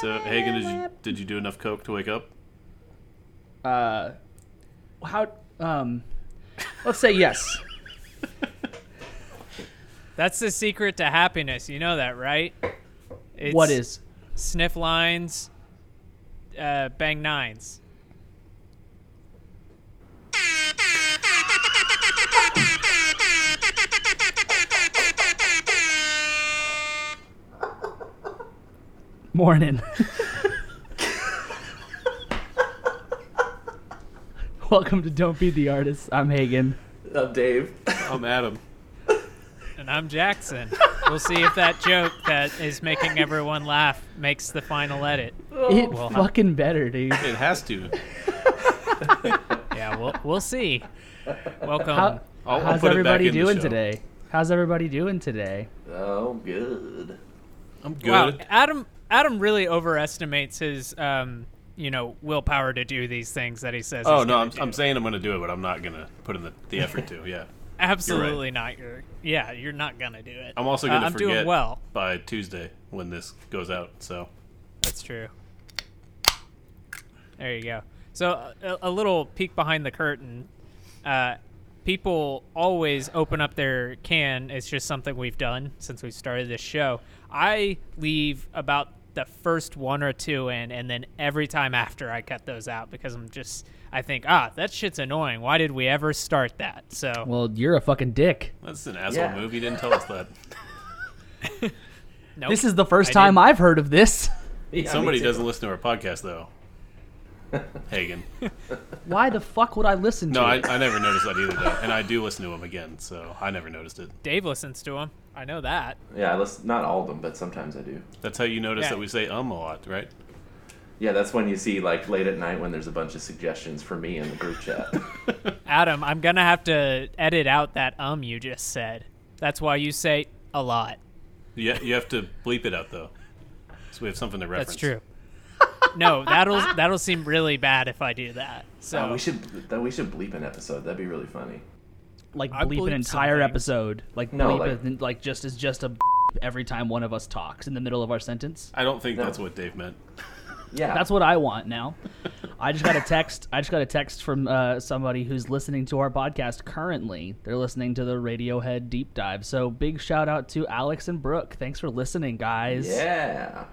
So Hagen, did you did you do enough coke to wake up? Uh, how? Um, let's say yes. That's the secret to happiness. You know that, right? It's what is? sniff lines, uh, bang nines. Morning. Welcome to Don't Be the Artist. I'm Hagen. I'm Dave. I'm Adam. And I'm Jackson. we'll see if that joke that is making everyone laugh makes the final edit. it well, fucking better, dude. It has to. Yeah, we'll we'll see. Welcome. How, I'll- I'll how's put it back everybody in the doing show. today? How's everybody doing today? Oh, good. I'm good. Wow, Adam Adam really overestimates his um, you know, willpower to do these things that he says. Oh no, I'm. I'm saying I'm going to do it, but I'm not going to put in the, the effort to. Yeah, absolutely not. You're yeah, you're not gonna do it. I'm also Uh, going to I'm forget doing well. by Tuesday when this goes out. So That's true. There you go. So a, a little peek behind the curtain. Uh, people always open up their can. It's just something we've done since we started this show. I leave about the first one or two in, and then every time after I cut those out because I'm just I think ah that shit's annoying. Why did we ever start that? So Well, you're a fucking dick. that's an asshole Yeah. move. You didn't tell us that. nope. This is the first I time did. I've heard of this. Yeah, Somebody doesn't listen to our podcast though. Hagen. Why the fuck would I listen to No, I. I never noticed that either, though. and I do listen to him again, so I never noticed it. Dave listens to him. I know that. Yeah, I listen, not all of them, but sometimes I do. That's how you notice Yeah. that we say um a lot, right? Yeah, that's when you see like late at night when there's a bunch of suggestions for me in the group chat. Adam, I'm gonna have to edit out that um you just said. That's why you say a lot. You, you have to bleep it out though, so we have something to reference. That's true. no, that'll that'll seem really bad if I do that. So Uh, we should that we should bleep an episode. That'd be really funny. Like I bleep an bleeped entire things. episode. Like No, bleep like- it, like just is just a every time one of us talks in the middle of our sentence. I don't think No. that's what Dave meant. Yeah, That's what I want now. I just got a text. I just got a text from uh, somebody who's listening to our podcast currently. They're listening to the Radiohead deep dive. So big shout out to Alex and Brooke. Thanks for listening, guys. Yeah.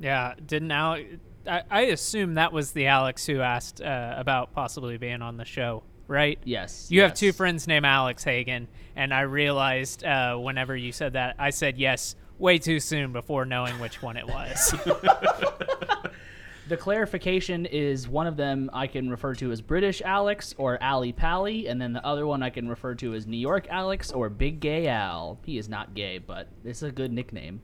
yeah, didn't Alex? I, I assume that was the Alex who asked uh, about possibly being on the show, right? Yes. You have two friends named Alex Hagen, and I realized uh, whenever you said that, I said yes way too soon before knowing which one it was. The clarification is one of them I can refer to as British Alex or Ali Pally, and then the other one I can refer to as New York Alex or Big Gay Al. He is not gay, but it's a good nickname.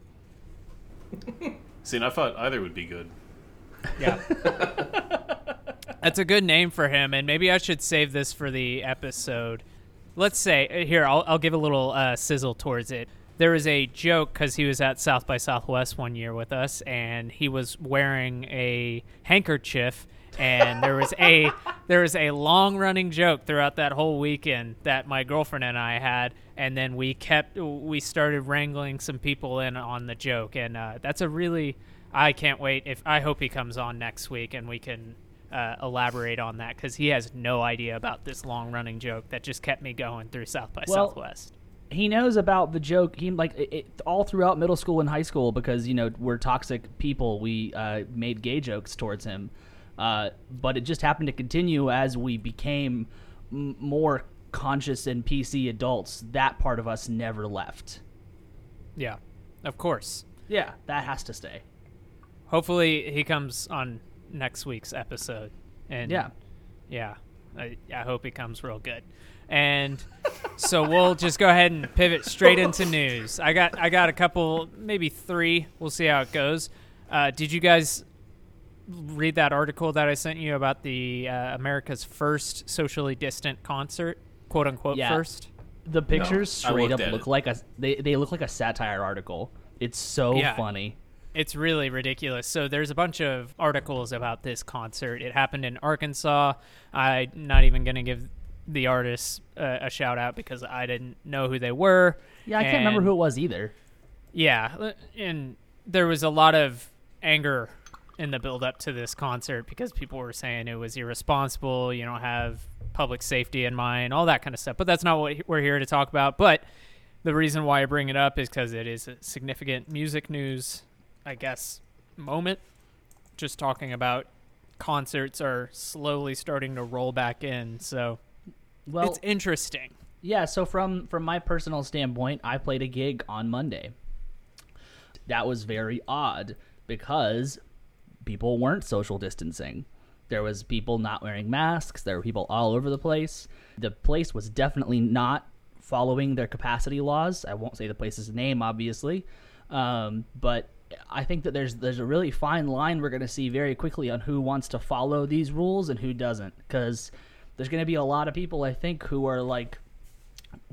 See, and I thought either would be good. Yeah. That's a good name for him, and maybe I should save this for the episode. Let's say, uh, here, I'll, I'll give a little uh, sizzle towards it. There was a joke because he was at South by Southwest one year with us, and he was wearing a handkerchief. And there was a there was a long running joke throughout that whole weekend that my girlfriend and I had, and then we kept we started wrangling some people in on the joke, and uh, that's a really I can't wait. If I hope he comes on next week and we can uh, elaborate on that because he has no idea about this long running joke that just kept me going through South by Well, Southwest. he knows about the joke. He like it, it, all throughout middle school and high school because you know we're toxic people. We uh, made gay jokes towards him, uh, but it just happened to continue as we became m- more conscious and PC adults. That part of us never left. Yeah, of course. Yeah, that has to stay. Hopefully he comes on next week's episode. And Yeah. yeah, I, I hope it comes real good. And so we'll just go ahead and pivot straight into news. I got I got a couple, maybe three. We'll see how it goes. Uh, did you guys read that article that I sent you about the uh, America's first socially distant concert, quote unquote Yeah. first? The pictures I straight up look it. like a they they look like a satire article. It's so Yeah. funny. It's really ridiculous. So there's a bunch of articles about this concert. It happened in Arkansas. I'm not even going to give the artists uh, a shout out because I didn't know who they were. Yeah, I can't remember who it was either. Yeah, and there was a lot of anger in the build up to this concert because people were saying it was irresponsible. You don't have public safety in mind, all that kind of stuff. But that's not what we're here to talk about. But the reason why I bring it up is because it is significant music news, I guess, moment. Just talking about concerts are slowly starting to roll back in. So Well, it's interesting. Yeah, so from from my personal standpoint, I played a gig on Monday. That was very odd because people weren't social distancing. There was people not wearing masks, there were people all over the place. The place was definitely not following their capacity laws. I won't say the place's name obviously. Um, but I think that there's there's a really fine line we're going to see very quickly on who wants to follow these rules and who doesn't cuz there's going to be a lot of people I think who are like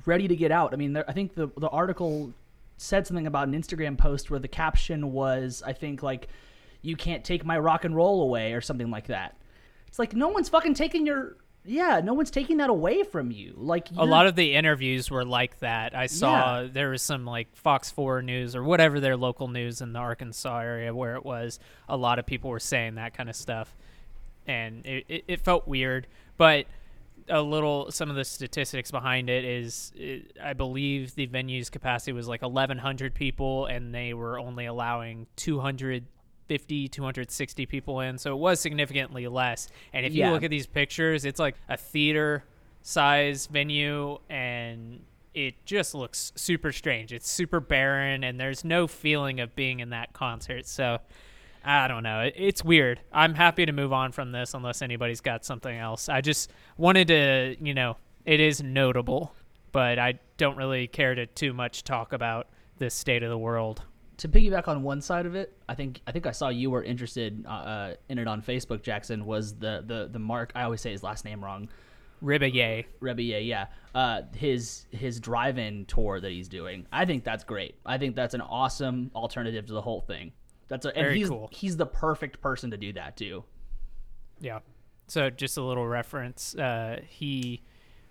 ready to get out. I mean, there, I think the the article said something about an Instagram post where the caption was, I think like, "You can't take my rock and roll away" or something like that. It's like no one's fucking taking your yeah, no one's taking that away from you. Like a lot of the interviews were like that. I saw Yeah. there was some like Fox 4 news or whatever their local news in the Arkansas area where it was. A lot of people were saying that kind of stuff, and it, it, it felt weird. But a little, some of the statistics behind it is, it, I believe the venue's capacity was like 1,100 people, and they were only allowing 250, 260 people in. So it was significantly less. And if you Yeah. look at these pictures, it's like a theater size venue and it just looks super strange. It's super barren and there's no feeling of being in that concert. So I don't know. It's weird. I'm happy to move on from this unless anybody's got something else. I just wanted to, you know, it is notable, but I don't really care to too much talk about this state of the world. To piggyback on one side of it, I think I think I saw you were interested uh, uh, in it on Facebook. Jackson was the the the Marc. I always say his last name wrong. Ribier. Rebillet, yeah. Uh, his his drive-in tour that he's doing. I think that's great. I think that's an awesome alternative to the whole thing. That's a, and Very he's cool. he's the perfect person to do that too. Yeah. So just a little reference. Uh, he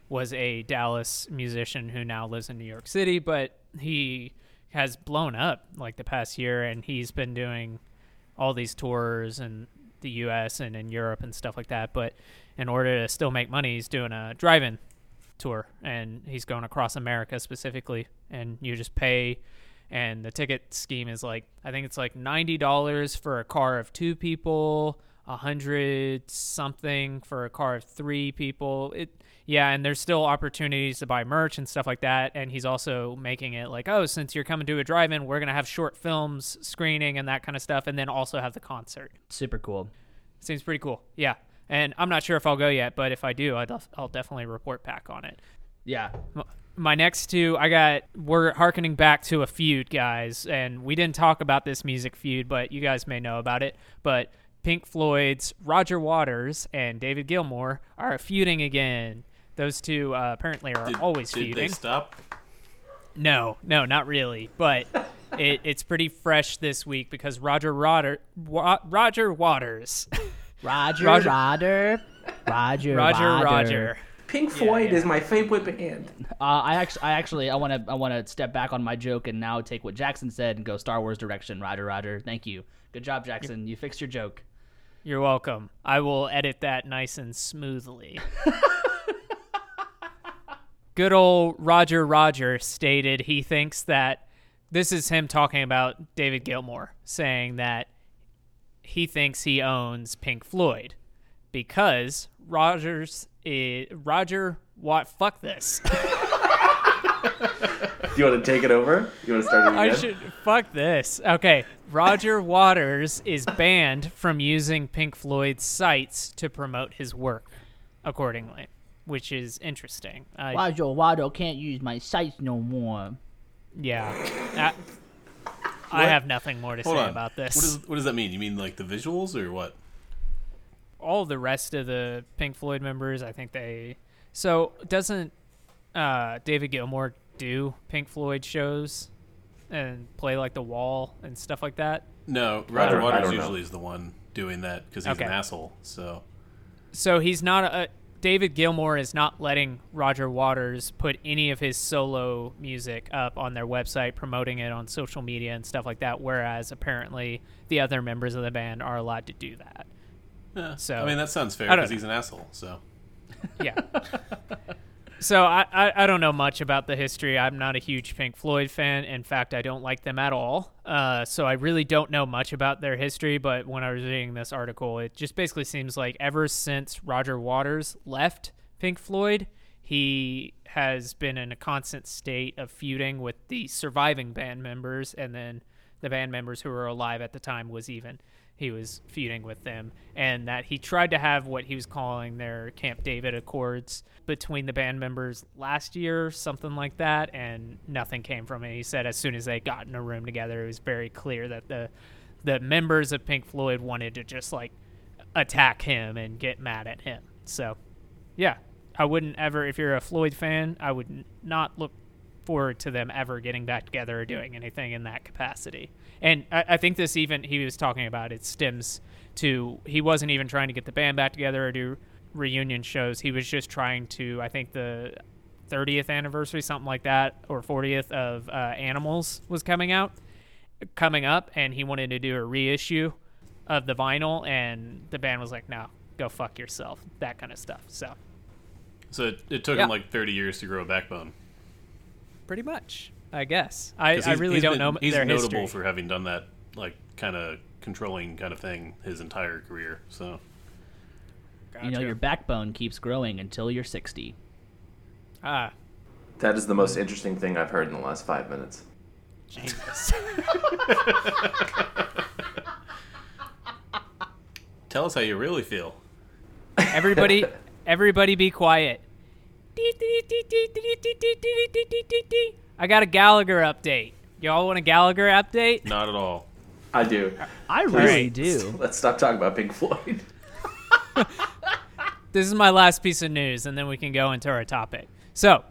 was a Dallas musician who now lives in New York City, but he has blown up like the past year, and he's been doing all these tours in the U.S. and in Europe and stuff like that. But in order to still make money, he's doing a drive-in tour, and he's going across America specifically, and you just pay. And the ticket scheme is like I think it's like ninety dollars for a car of two people, a hundred something for a car of three people. It yeah, and there's still opportunities to buy merch and stuff like that. And he's also making it like, oh, since you're coming to a drive-in, we're gonna have short films screening and that kind of stuff, and then also have the concert. Super cool. Seems pretty cool. Yeah, and I'm not sure if I'll go yet, but if I do, I'll, def- I'll definitely report back on it. Yeah, My next two, I got, we're harkening back to a feud, guys, and we didn't talk about this music feud, but you guys may know about it. But Pink Floyd's Roger Waters and David Gilmour are feuding again. Those two uh, apparently are Did, always did feuding. they stop? No, no, not really. But it, it's pretty fresh this week because Roger Roder, Wa- Roger Waters, Roger, Roger- Roger, Roger, Roger, Roger. Pink Floyd yeah. is my favorite band. Uh, I actually, I actually, I want to, I want to step back on my joke and now take what Jackson said and go Star Wars direction. Roger, Roger. Thank you. Good job, Jackson. You fixed your joke. You're welcome. I will edit that nice and smoothly. Good old Roger Roger stated he thinks that this is him talking about David Gilmour, saying that he thinks he owns Pink Floyd because Rogers is, Roger what fuck this. Do you want to take it over? You want to start it again? I should fuck this. Okay, Roger Waters is banned from using Pink Floyd's sites to promote his work, accordingly, which is interesting. I, Roger, Roger can't use my sites no more. yeah, I, I have nothing more to Hold say on. about this. What, is, what does that mean? You mean like the visuals or what? All the rest of the Pink Floyd members, I think they. So doesn't uh, David Gilmour do Pink Floyd shows and play like the Wall and stuff like that? No, Roger Waters don't know. usually is the one doing that because he's Okay. an asshole. So so he's not a David Gilmour is not letting Roger Waters put any of his solo music up on their website, promoting it on social media and stuff like that. Whereas apparently the other members of the band are allowed to do that. Yeah. So- I mean, that sounds fair because he's an asshole. So Yeah. so I, I, I don't know much about the history. I'm not a huge Pink Floyd fan. In fact, I don't like them at all. Uh, so I really don't know much about their history. But when I was reading this article, it just basically seems like ever since Roger Waters left Pink Floyd, he has been in a constant state of feuding with the surviving band members, and then the band members who were alive at the time was even he was feuding with them, and that he tried to have what he was calling their Camp David Accords between the band members last year, something like that, and nothing came from it. He said as soon as they got in a room together, it was very clear that the the members of Pink Floyd wanted to just like attack him and get mad at him. So, yeah, I wouldn't ever, if you're a Floyd fan, I would not look forward to them ever getting back together or doing anything in that capacity. And I, I think this even he was talking about it stems to he wasn't even trying to get the band back together or do reunion shows. He was just trying to I think the 30th anniversary something like that or 40th of uh, Animals was coming out coming up and he wanted to do a reissue of the vinyl and the band was like no go fuck yourself that kind of stuff so so it, it took Yeah. him like 30 years to grow a backbone. pretty much I guess I, 'Cause I really don't been- know He's their notable history. for having done that, like kind of controlling kind of thing his entire career. So You know, your backbone keeps growing until you're 60. ah That is the most interesting thing I've heard in the last five minutes. Jesus. tell us how you really feel. everybody everybody be quiet I got a Gallagher update y'all want a Gallagher update Not at all. I do. I really right. do. Let's stop talking about Pink Floyd. this is my last piece of news, and then we can go into our topic. So,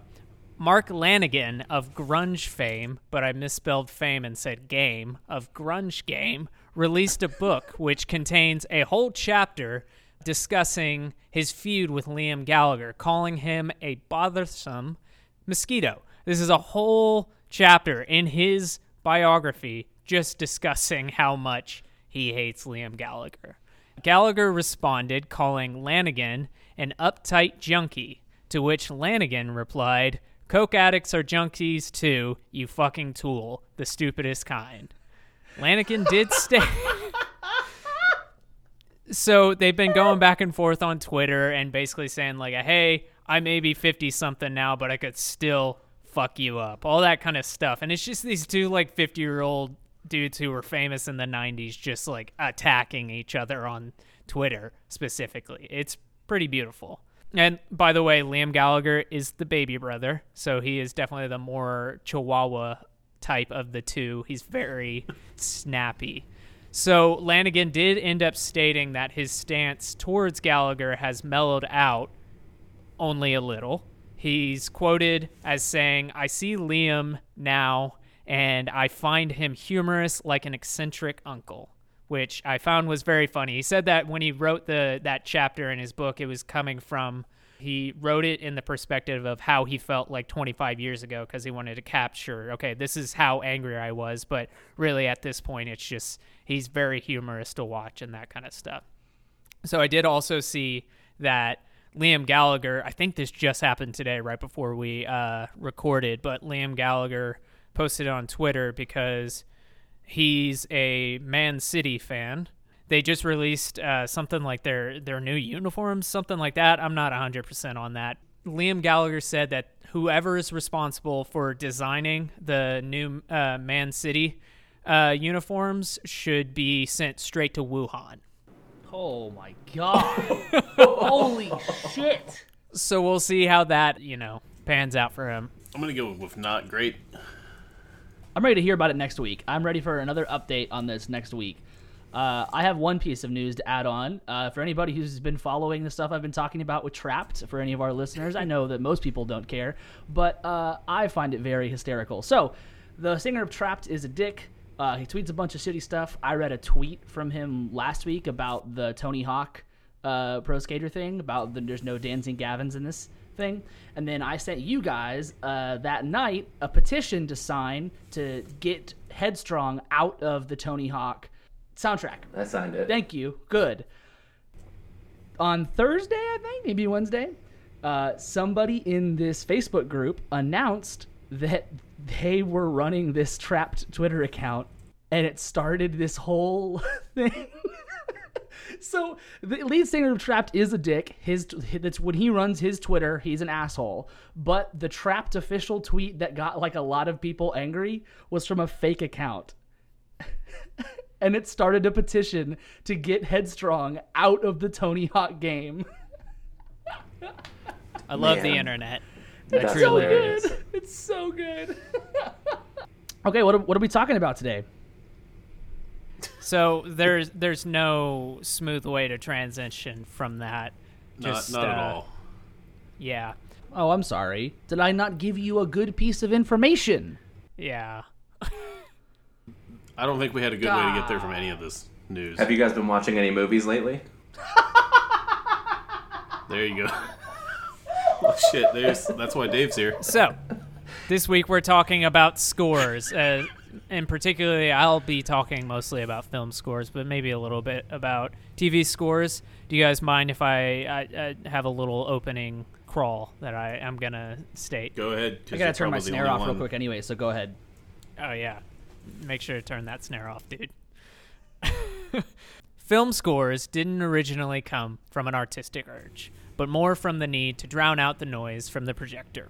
Mark Lanegan of grunge fame, but I misspelled fame and said game, of grunge game, released a book which contains a whole chapter discussing his feud with Liam Gallagher, calling him a bothersome mosquito. This is a whole chapter in his biography just discussing how much he hates Liam Gallagher. Gallagher responded, calling Lanegan an uptight junkie, to which Lanegan replied, Coke addicts are junkies too, you fucking tool, the stupidest kind. Lanegan did stay. so they've been going back and forth on Twitter and basically saying, like, hey, I may be 50 something now, but I could still fuck you up. All that kind of stuff. And it's just these two, like, 50 year old dudes who were famous in the 90s just, like, attacking each other on Twitter specifically. It's pretty beautiful. And by the way, Liam Gallagher is the baby brother, so he is definitely the more Chihuahua type of the two. He's very snappy. So Lanegan did end up stating that his stance towards Gallagher has mellowed out only a little. He's quoted as saying, I see Liam now and I find him humorous like an eccentric uncle, which I found was very funny. He said that when he wrote the that chapter in his book, it was coming from he wrote it in the perspective of how he felt like 25 years ago because he wanted to capture, okay, this is how angry I was, but really at this point it's just he's very humorous to watch and that kind of stuff. So I did also see that Liam Gallagher, I think this just happened today, right before we uh, recorded, but Liam Gallagher posted on Twitter because he's a Man City fan. They just released uh, something like their their new uniforms, something like that. I'm not 100% on that. Liam Gallagher said that whoever is responsible for designing the new uh, Man City uh, uniforms should be sent straight to Wuhan. Oh my god. Holy shit. So we'll see how that, you know, pans out for him. I'm gonna go with not great. I'm ready to hear about it next week. I'm ready for another update on this next week. Uh, I have one piece of news to add on. Uh, for anybody who's been following the stuff I've been talking about with Trapt, for any of our listeners, I know that most people don't care, but uh, I find it very hysterical. So, the singer of Trapt is a dick. Uh, he tweets a bunch of shitty stuff. I read a tweet from him last week about the Tony Hawk uh, pro skater thing about the, there's no dancing Gavins in this thing, and then I sent you guys uh, that night a petition to sign to get Headstrong out of the Tony Hawk soundtrack. I signed it. Thank you. Good. On Thursday, I think, maybe Wednesday, uh, somebody in this Facebook group announced that they were running this Trapt Twitter account and it started this whole thing. so the lead singer of Trapt is a dick. His that's when he runs his Twitter, he's an asshole. But the Trapt official tweet that got like a lot of people angry was from a fake account. and it started a petition to get Headstrong out of the Tony Hawk game. I love the internet. That's so hilarious. good. It's so good. okay, what are, what are we talking about today? So there's there's no smooth way to transition from that. Not, Just, not at uh, all. Yeah, Oh, I'm sorry. Did I not give you a good piece of information? yeah. I don't think we had a good way to get there from any of this news. Have you guys been watching any movies lately? There you go. oh shit! There's that's why Dave's here. So this week we're talking about scores. Uh, and particularly, I'll be talking mostly about film scores, but maybe a little bit about TV scores. Do you guys mind if I, I, I have a little opening crawl that I am gonna state? Go ahead. I gotta turn my snare only off real quick anyway, so go ahead. Oh yeah, make sure to turn that snare off, dude. Film scores didn't originally come from an artistic urge, but more from the need to drown out the noise from the projector.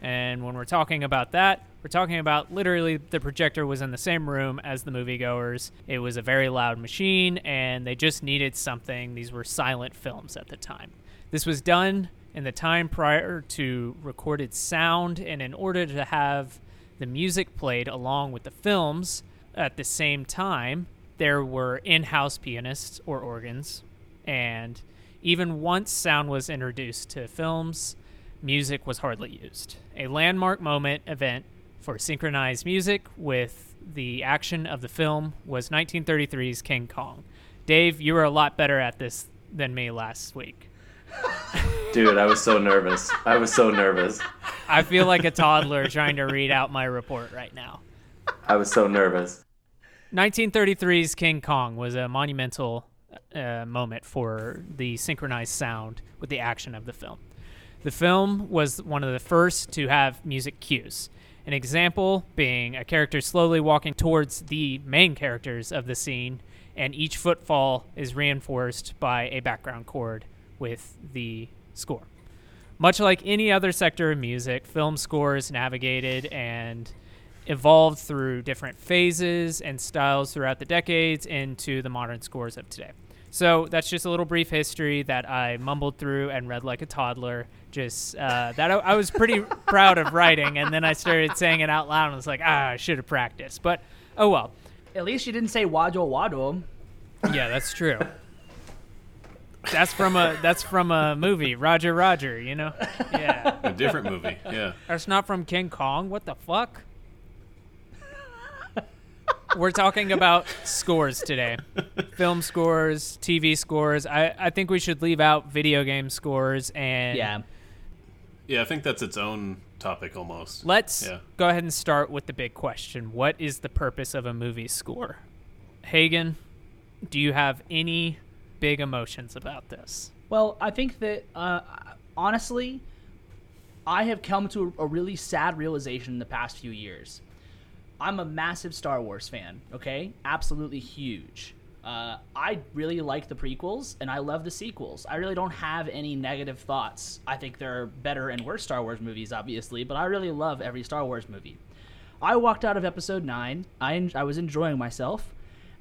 And when we're talking about that, we're talking about literally the projector was in the same room as the moviegoers. It was a very loud machine, and they just needed something. These were silent films at the time. This was done in the time prior to recorded sound, and in order to have the music played along with the films at the same time, there were in house pianists or organs. And even once sound was introduced to films, music was hardly used. A landmark moment event for synchronized music with the action of the film was 1933's King Kong. Dave, you were a lot better at this than me last week. Dude, I was so nervous. I was so nervous. I feel like a toddler trying to read out my report right now. I was so nervous. 1933's King Kong was a monumental uh, moment for the synchronized sound with the action of the film. The film was one of the first to have music cues. An example being a character slowly walking towards the main characters of the scene, and each footfall is reinforced by a background chord with the score. Much like any other sector of music, film scores navigated and evolved through different phases and styles throughout the decades into the modern scores of today. So that's just a little brief history that I mumbled through and read like a toddler. Just uh, that I, I was pretty proud of writing, and then I started saying it out loud and was like, ah, I should have practiced. But oh well. At least you didn't say wado wado. Yeah, that's true. That's from a that's from a movie, Roger Roger. You know, yeah. A different movie. Yeah. That's not from King Kong. What the fuck? We're talking about scores today. Film scores, TV scores. I, I think we should leave out video game scores and Yeah. Yeah, I think that's its own topic almost. let's Yeah. go ahead and start with the big question. What is the purpose of a movie score? Hagen, do you have any big emotions about this? Well, I think that uh, honestly, I have come to a, a really sad realization in the past few years. I'm a massive Star Wars fan. Okay, absolutely huge. Uh, I really like the prequels and I love the sequels. I really don't have any negative thoughts. I think there are better and worse Star Wars movies, obviously, but I really love every Star Wars movie. I walked out of Episode Nine. I en- I was enjoying myself,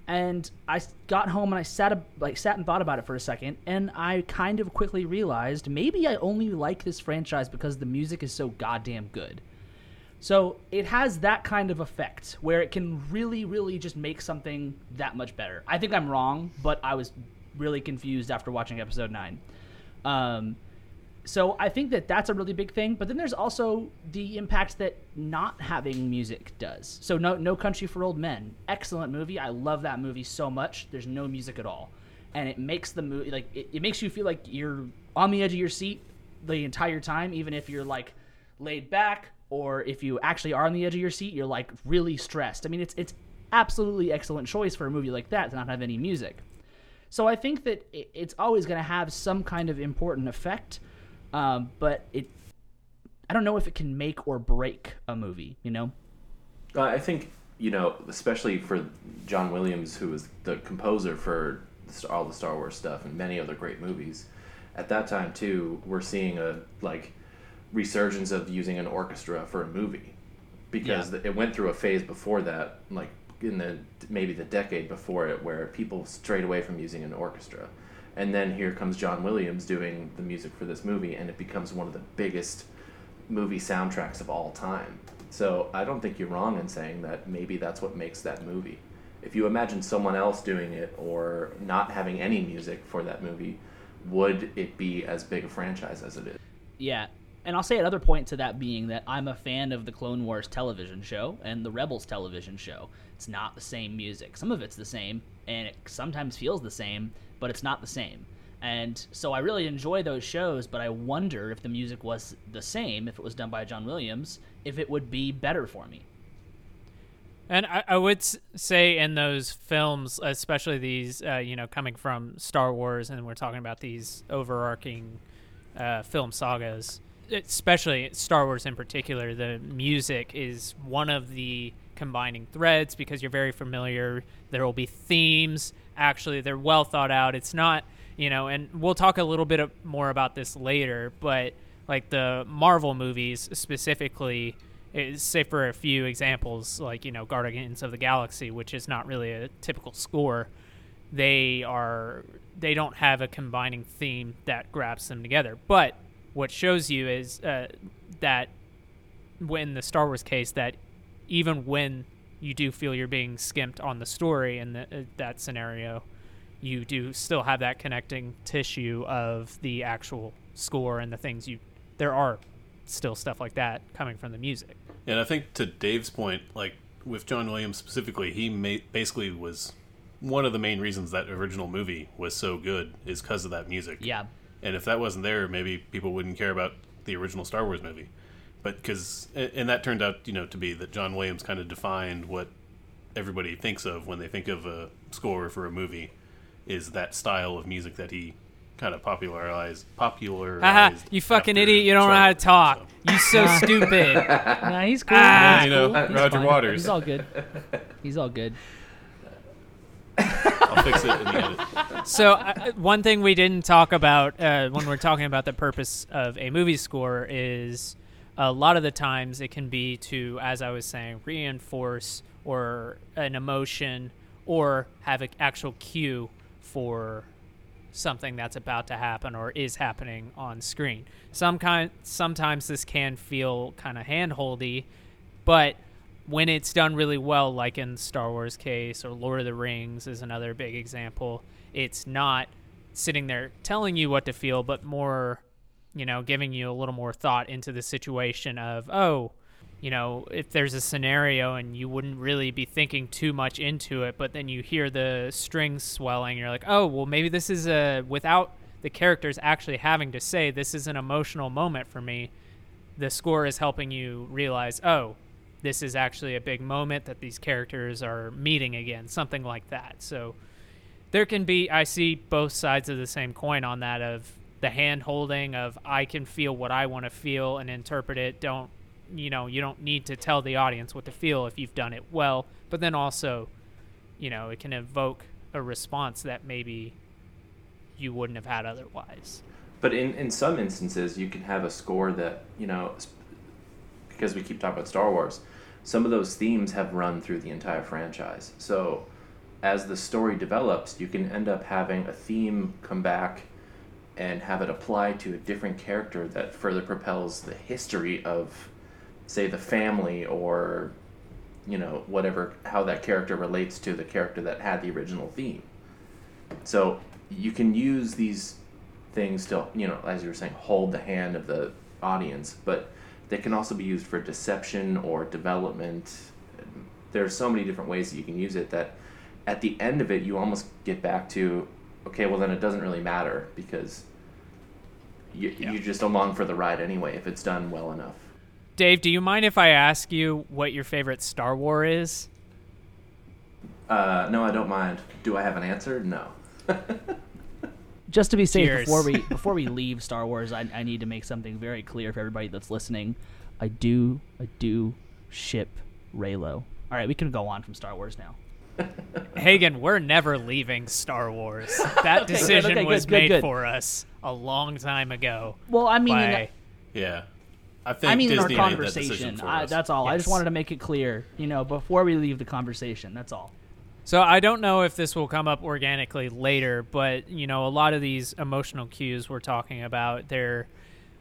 and I got home and I sat a, like sat and thought about it for a second, and I kind of quickly realized maybe I only like this franchise because the music is so goddamn good. So it has that kind of effect where it can really, really just make something that much better. I think I'm wrong, but I was really confused after watching episode nine. Um, so I think that that's a really big thing. But then there's also the impact that not having music does. So no, no Country for Old Men, excellent movie. I love that movie so much. There's no music at all, and it makes the movie like it, it makes you feel like you're on the edge of your seat the entire time, even if you're like laid back or if you actually are on the edge of your seat, you're like really stressed. I mean, it's it's absolutely excellent choice for a movie like that to not have any music. So I think that it's always going to have some kind of important effect, um, but it I don't know if it can make or break a movie. You know? Uh, I think you know, especially for John Williams, who was the composer for all the Star Wars stuff and many other great movies. At that time too, we're seeing a like resurgence of using an orchestra for a movie because Yeah. it went through a phase before that, like in the maybe the decade before it, where people strayed away from using an orchestra, and then here comes John Williams doing the music for this movie, and it becomes one of the biggest movie soundtracks of all time. So I don't think you're wrong in saying that maybe that's what makes that movie. If you imagine someone else doing it or not having any music for that movie, would it be as big a franchise as it is? Yeah. And I'll say another point to that being that I'm a fan of the Clone Wars television show and the Rebels television show. It's not the same music. Some of it's the same, and it sometimes feels the same, but it's not the same. And so I really enjoy those shows, but I wonder if the music was the same, if it was done by John Williams, if it would be better for me. And I, I would say in those films, especially these, uh, you know, coming from Star Wars, and we're talking about these overarching uh, film sagas, especially Star Wars in particular, the music is one of the combining threads because you're very familiar. There will be themes. Actually, they're well thought out. It's not, you know, and we'll talk a little bit more about this later, but like the Marvel movies specifically, is, say for a few examples, like you know Guardians of the Galaxy, which is not really a typical score. They are they don't have a combining theme that grabs them together. But what shows you is uh, that when the Star Wars case, that even when you do feel you're being skimped on the story in the, uh, that scenario, you do still have that connecting tissue of the actual score and the things you. There are still stuff like that coming from the music. And I think to Dave's point, like with John Williams specifically, he ma- basically was one of the main reasons that original movie was so good is because of that music. Yeah. And if that wasn't there, maybe people wouldn't care about the original Star Wars movie. But because, and that turned out, you know, to be that John Williams kind of defined what everybody thinks of when they think of a score for a movie, is that style of music that he kind of popularized. Popularized. Haha, you fucking idiot! You don't know how to talk. so. You so stupid. Nah, he's cool. Ah, He's you know, cool. Roger fine. Waters. He's all good. He's all good. I'll fix it in the edit. so uh, one thing we didn't talk about uh, when we're talking about the purpose of a movie score is a lot of the times it can be to, as I was saying, reinforce or an emotion or have an actual cue for something that's about to happen or is happening on screen. Some kind, sometimes this can feel kind of handholdy, but when it's done really well, like in Star Wars case or Lord of the Rings is another big example, it's not sitting there telling you what to feel, but more, you know, giving you a little more thought into the situation of, oh, you know, if there's a scenario and you wouldn't really be thinking too much into it, but then you hear the strings swelling, you're like, oh, well, maybe this is a, without the characters actually having to say, this is an emotional moment for me, the score is helping you realize, oh, this is actually a big moment that these characters are meeting again, something like that. So there can be, I see both sides of the same coin on that of the hand holding of I can feel what I want to feel and interpret it. Don't, you know, you don't need to tell the audience what to feel if you've done it well. But then also, you know, it can evoke a response that maybe you wouldn't have had otherwise. But in, in some instances, you can have a score that, you know, because we keep talking about Star Wars, some of those themes have run through the entire franchise. So as the story develops, you can end up having a theme come back and have it apply to a different character that further propels the history of, say, the family or, you know, whatever, how that character relates to the character that had the original theme. So you can use these things to, you know, as you were saying, hold the hand of the audience, but they can also be used for deception or development. There's so many different ways that you can use it that at the end of it, you almost get back to okay, well then it doesn't really matter because you, Yeah. you're just along for the ride anyway if it's done well enough. Dave, do you mind if I ask you what your favorite Star War is? Uh, no, I don't mind. Do I have an answer? No. Just to be safe, Cheers. before we before we leave Star Wars, I, I need to make something very clear for everybody that's listening. I do I do ship Reylo. All right, we can go on from Star Wars now. Hagen, we're never leaving Star Wars. That Okay, decision okay, good, was good, made good. for us a long time ago. Well, I mean, by- Yeah, I think I mean, in our Disney made that conversation. I, that's all. I just wanted to make it clear, you know, before we leave the conversation. That's all. So I don't know if this will come up organically later, but you know, a lot of these emotional cues we're talking about, they're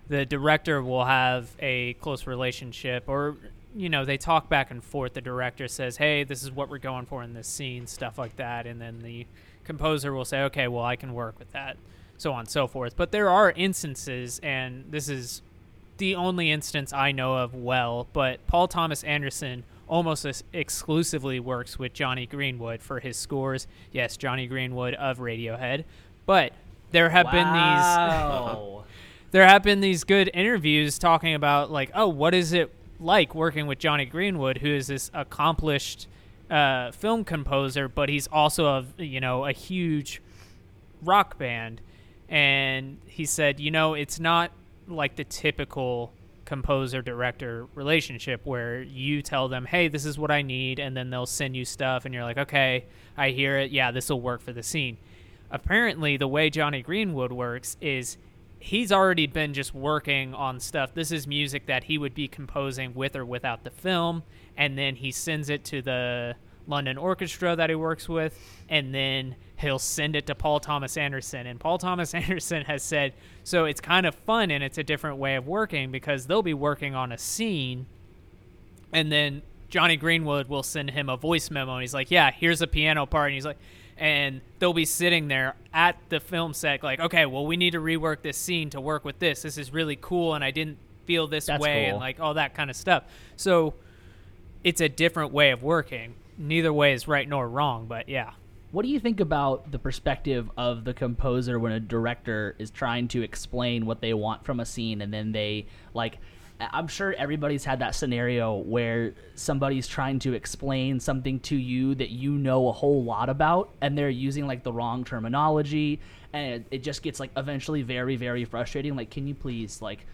the director will have a close relationship or you know, they talk back and forth. The director says, "Hey, this is what we're going for in this scene," stuff like that, and then the composer will say, "Okay, well, I can work with that." So on and so forth. But there are instances and this is the only instance I know of well, but Paul Thomas Anderson almost ex- exclusively works with Jonny Greenwood for his scores. Yes, Jonny Greenwood of Radiohead. But there have been these there have been these good interviews talking about like, oh, what is it like working with Jonny Greenwood, who is this accomplished uh, film composer, but he's also a you know a huge rock band, and he said, you know, it's not like the typical composer director relationship where you tell them, hey, this is what I need, and then they'll send you stuff, and you're like, okay, I hear it, yeah, this will work for the scene. Apparently, the way Jonny Greenwood works is he's already been just working on stuff. This is music that he would be composing with or without the film, and then he sends it to the London Orchestra that he works with, and then he'll send it to Paul Thomas Anderson. And Paul Thomas Anderson has said, so it's kind of fun and it's a different way of working because they'll be working on a scene, and then Jonny Greenwood will send him a voice memo, and he's like, yeah, here's a piano part, and he's like, and they'll be sitting there at the film set like okay well we need to rework this scene to work with this this is really cool and i didn't feel this That's way cool. and like all that kind of stuff so it's a different way of working neither way is right nor wrong but yeah. What do you think about the perspective of the composer when a director is trying to explain what they want from a scene and then they like I'm sure everybody's had that scenario where somebody's trying to explain something to you that you know a whole lot about and they're using like the wrong terminology and it just gets like eventually very very frustrating. Like can you please like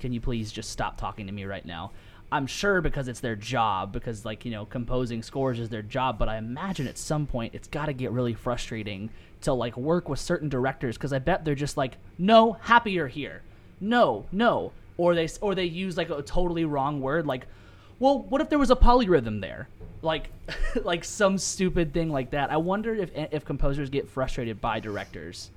can you please just stop talking to me right now i'm sure because it's their job because like you know composing scores is their job but i imagine at some point it's got to get really frustrating to like work with certain directors because i bet they're just like no happier here. No no. Or they or they use like a totally wrong word like well what if there was a polyrhythm there? Like like some stupid thing like that. I wonder if eh, if composers get frustrated by directors.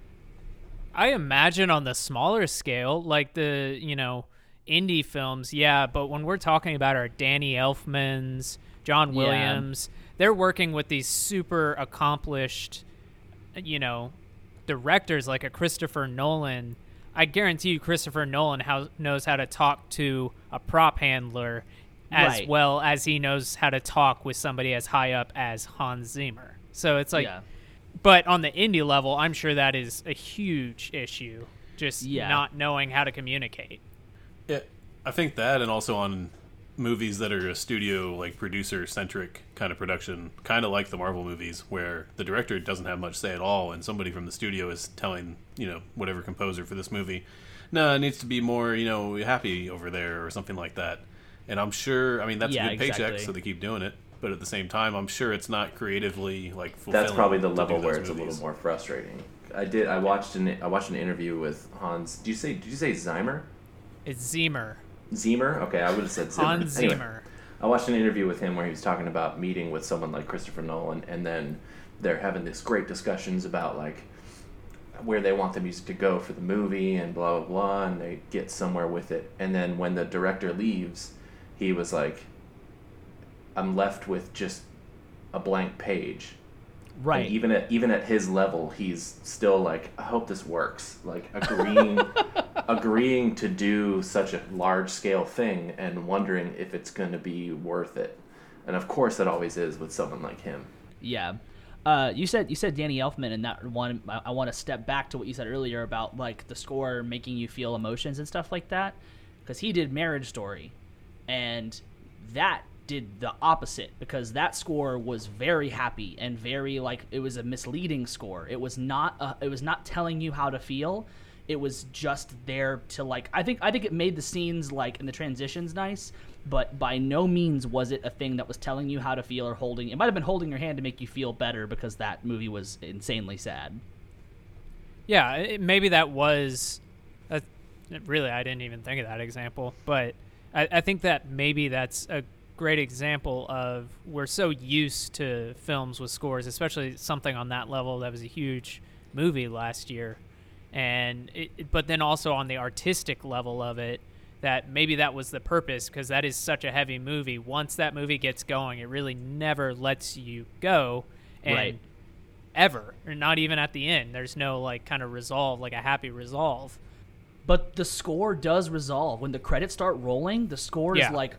I imagine on the smaller scale, like the you know indie films, yeah. But when we're talking about our Danny Elfmans, John Yeah. Williams, they're working with these super accomplished, you know, directors like a Christopher Nolan. I guarantee you, Christopher Nolan how, knows how to talk to a prop handler as Right. well as he knows how to talk with somebody as high up as Hans Zimmer. So it's like yeah but on the indie level, I'm sure that is a huge issue. Just Yeah. not knowing how to communicate. Yeah, I think that, and also on movies that are a studio like producer centric kind of production, kind of like the Marvel movies, where the director doesn't have much say at all, and somebody from the studio is telling you know whatever composer for this movie, no, it needs to be more you know happy over there or something like that. And I'm sure, I mean, that's Yeah, a good paycheck, exactly. so they keep doing it. But at the same time, I'm sure it's not creatively like fulfilling. That's probably the to level do where those it's a little more frustrating. I did. I watched an. I watched an interview with Hans. Do you say? Did you say Zimmer? It's Zimmer. Zimmer? Okay, I would have said Zimmer. Hans Anyway, Zimmer. I watched an interview with him where he was talking about meeting with someone like Christopher Nolan, and then they're having this great discussions about like where they want the music to go for the movie and blah blah blah, and they get somewhere with it. And then when the director leaves, he was like, "I'm left with just a blank page." right And even at even at his level, he's still like, I hope this works. Like agreeing agreeing to do such a large scale thing and wondering if it's going to be worth it. And of course, it always is with someone like him. Yeah. Uh, you said you said Danny Elfman and that one. I, I want to step back to what you said earlier about like the score making you feel emotions and stuff like that, because he did Marriage Story, and that did the opposite because that score was very happy and very like it was a misleading score. It was not a, it was not telling you how to feel. It was just there to like I think I think it made the scenes like and the transitions nice, but by no means was it a thing that was telling you how to feel or holding. It might have been holding your hand to make you feel better because that movie was insanely sad. Yeah, it, maybe that was. A, really, I didn't even think of that example, but I, I think that maybe that's a great example of we're so used to films with scores, especially something on that level that was a huge movie last year, and it, but then also on the artistic level of it, that maybe that was the purpose because that is such a heavy movie. Once that movie gets going, it really never lets you go, and Right. ever, or not even at the end. There's no like kind of resolve, like a happy resolve. But the score does resolve when the credits start rolling. The score Yeah. is like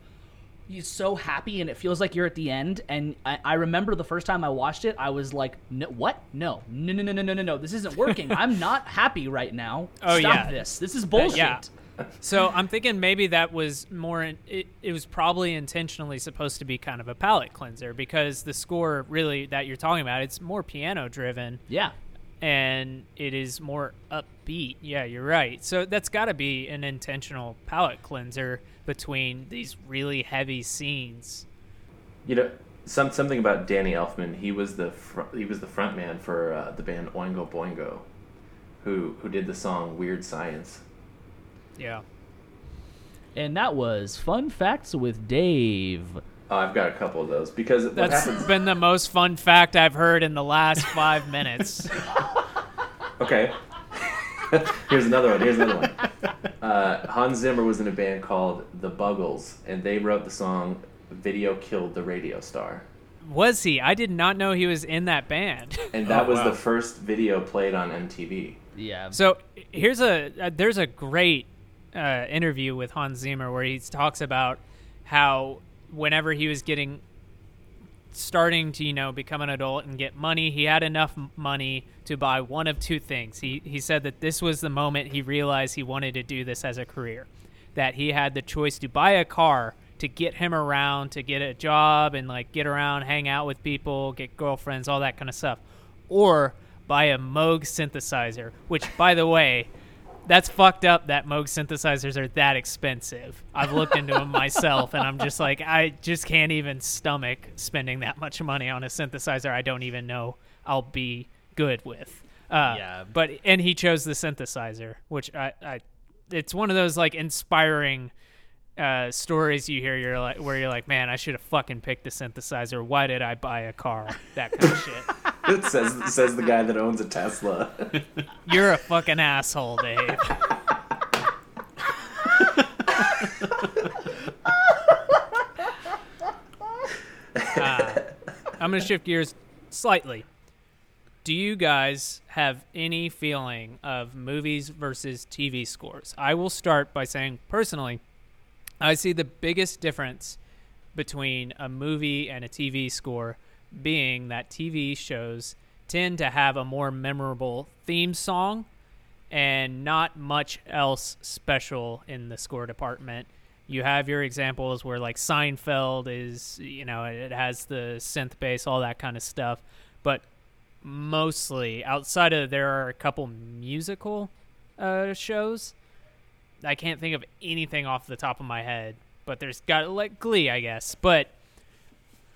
you're so happy and it feels like you're at the end. And I, I remember the first time I watched it, I was like, no, "What? No, no, no, no, no, no, no, no! This isn't working. I'm not happy right now. Oh, Stop yeah. this. This is Uh, bullshit." yeah. So I'm thinking maybe that was more. In, it, it was probably intentionally supposed to be kind of a palate cleanser because the score really that you're talking about it's more piano driven yeah. and it is more upbeat. Yeah, you're right. So that's got to be an intentional palate cleanser between these really heavy scenes. You know, some something about Danny Elfman. He was the fr- he was the front man for uh, the band Oingo Boingo, who who did the song Weird Science. Yeah. And that was fun facts with Dave. Oh, I've got a couple of those because what That's happens. been the most fun fact I've heard in the last five minutes. Okay. Here's another one. Here's another one. Uh, Hans Zimmer was in a band called The Buggles, and they wrote the song "Video Killed the Radio Star," Was he? I did not know he was in that band. and that Oh, was wow. the first video played on MTV. Yeah. So here's a uh, there's a great uh, interview with Hans Zimmer where he talks about how whenever he was getting starting to you know become an adult and get money, he had enough money to buy one of two things. He he said that this was the moment he realized he wanted to do this as a career, that he had the choice to buy a car to get him around, to get a job and like get around, hang out with people, get girlfriends, all that kind of stuff, or buy a Moog synthesizer, which by the way. That's fucked up that Moog synthesizers are that expensive. I've looked into them myself and I'm just like, I just can't even stomach spending that much money on a synthesizer I don't even know I'll be good with. Uh, Yeah. But, and he chose the synthesizer, which I, I it's one of those like inspiring uh, stories you hear you're like where you're like man i should have fucking picked the synthesizer why did i buy a car that kind of shit It says says the guy that owns a Tesla. you're a fucking asshole dave Uh, I'm going to shift gears slightly. Do you guys have any feeling of movies versus TV scores? I will start by saying, personally, I see the biggest difference between a movie and a TV score being that TV shows tend to have a more memorable theme song and not much else special in the score department. You have your examples where like Seinfeld is, you know, it has the synth bass, all that kind of stuff, but mostly outside of there are a couple musical uh, shows. I can't think of anything off the top of my head, but there's got like Glee, I guess. But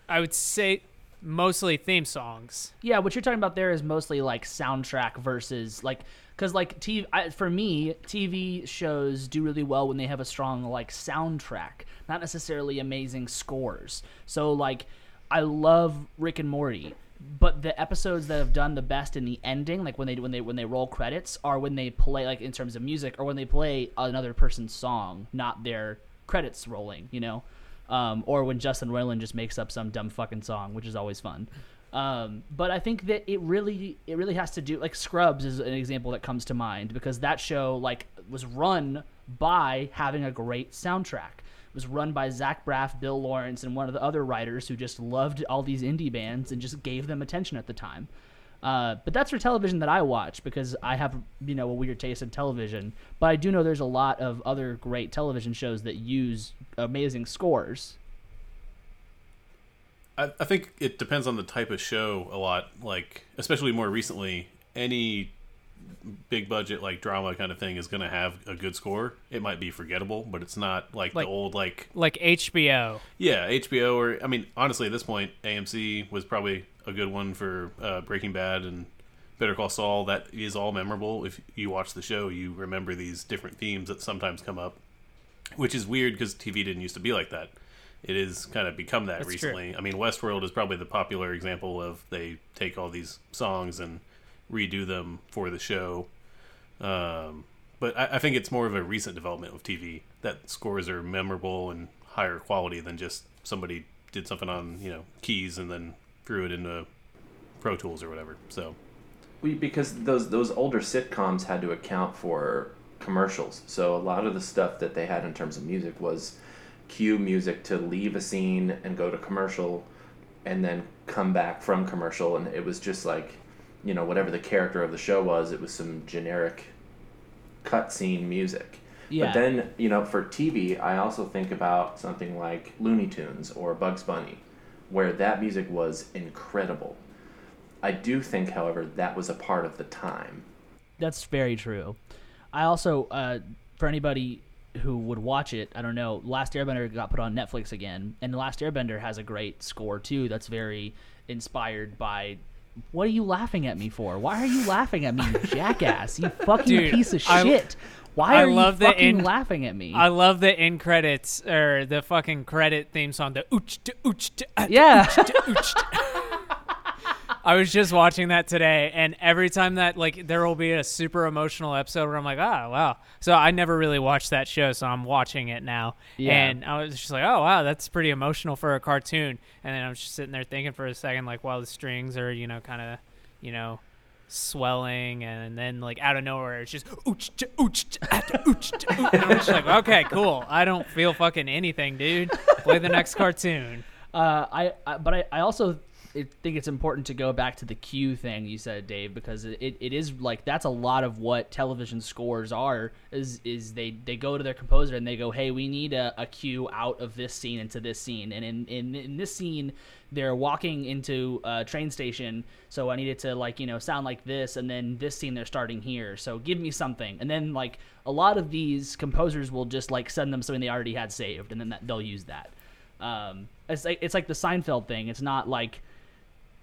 I would say mostly theme songs. Yeah, what you're talking about there is mostly like soundtrack versus like because like TV I, for me TV shows do really well when they have a strong like soundtrack, not necessarily amazing scores. So like I love Rick and Morty, but the episodes that have done the best in the ending, like when they when they when they roll credits, are when they play like in terms of music or when they play another person's song, not their credits rolling. You know. Um, or when Justin Roiland just makes up some dumb fucking song, which is always fun. Um, but I think that it really it really has to do like Scrubs is an example that comes to mind because that show like was run by having a great soundtrack. It was run by Zach Braff, Bill Lawrence, and one of the other writers who just loved all these indie bands and just gave them attention at the time. Uh, but that's for television that I watch because I have you know a weird taste in television. But I do know there's a lot of other great television shows that use amazing scores. I, I think it depends on the type of show a lot. Like, especially more recently, any big budget like drama kind of thing is going to have a good score. It might be forgettable, but it's not like, Like- the old like Like HBO. yeah HBO or I mean honestly at this point AMC was probably a good one for uh, Breaking Bad and Better Call Saul. That is all memorable. If you watch the show, you remember these different themes that sometimes come up, which is weird because TV didn't used to be like that. It has kind of become that That's recently. I mean, Westworld is probably the popular example of they take all these songs and redo them for the show. Um, but I, I think it's more of a recent development with TV that scores are memorable and higher quality than just somebody did something on you know keys and then threw it into Pro Tools or whatever. So We, because those those older sitcoms had to account for commercials, so a lot of the stuff that they had in terms of music was cue music to leave a scene and go to commercial, and then come back from commercial, and it was just like, you know, whatever the character of the show was, it was some generic cutscene music. Yeah. But then, you know, for TV, I also think about something like Looney Tunes or Bugs Bunny, where that music was incredible. I do think, however, that was a part of the time. That's very true. I also, uh, for anybody who would watch it, I don't know. Last Airbender got put on Netflix again, and Last Airbender has a great score too. That's very inspired by. What are you laughing at me for? Why are you laughing at me, you jackass? You fucking Dude, piece of I- shit. Why I are love you fucking in- laughing at me? I love the end credits or the fucking credit theme song. The ooch to ooch to ah, yeah. to ooch to- I was just watching that today, and every time that like there will be a super emotional episode where I'm like, ah, wow. So I never really watched that show, so I'm watching it now, Yeah. and I was just like, oh wow, that's pretty emotional for a cartoon. And then I was just sitting there thinking for a second, like while the strings are you know kind of you know swelling and then like out of nowhere it's just ooch ooch ah, ooch ooch. I'm just like okay cool I don't feel fucking anything dude play the next cartoon Uh, I, I but I, I also it- think it's important to go back to the cue thing you said, Dave, because it, it is like that's a lot of what television scores are. Is is they they go to their composer and they go, hey, we need a, a cue out of this scene into this scene, and in in, in this scene. They're walking into a train station, so I need it to like you know sound like this, and then this scene they're starting here. So give me something, and then like a lot of these composers will just like send them something they already had saved, and then that, they'll use that. Um, it's like it's like the Seinfeld thing. It's not like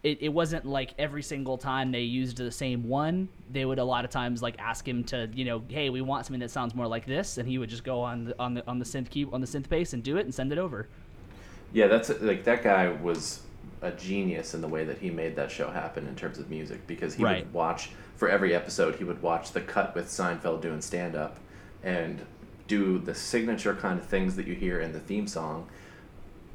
it, it wasn't like every single time they used the same one. They would a lot of times like ask him to you know, hey, we want something that sounds more like this, and he would just go on the on the on the synth key on the synth base and do it and send it over. Yeah, that's like that guy was a genius in the way that he made that show happen in terms of music because he Right. would watch for every episode he would watch the cut with Seinfeld doing stand up and do the signature kind of things that you hear in the theme song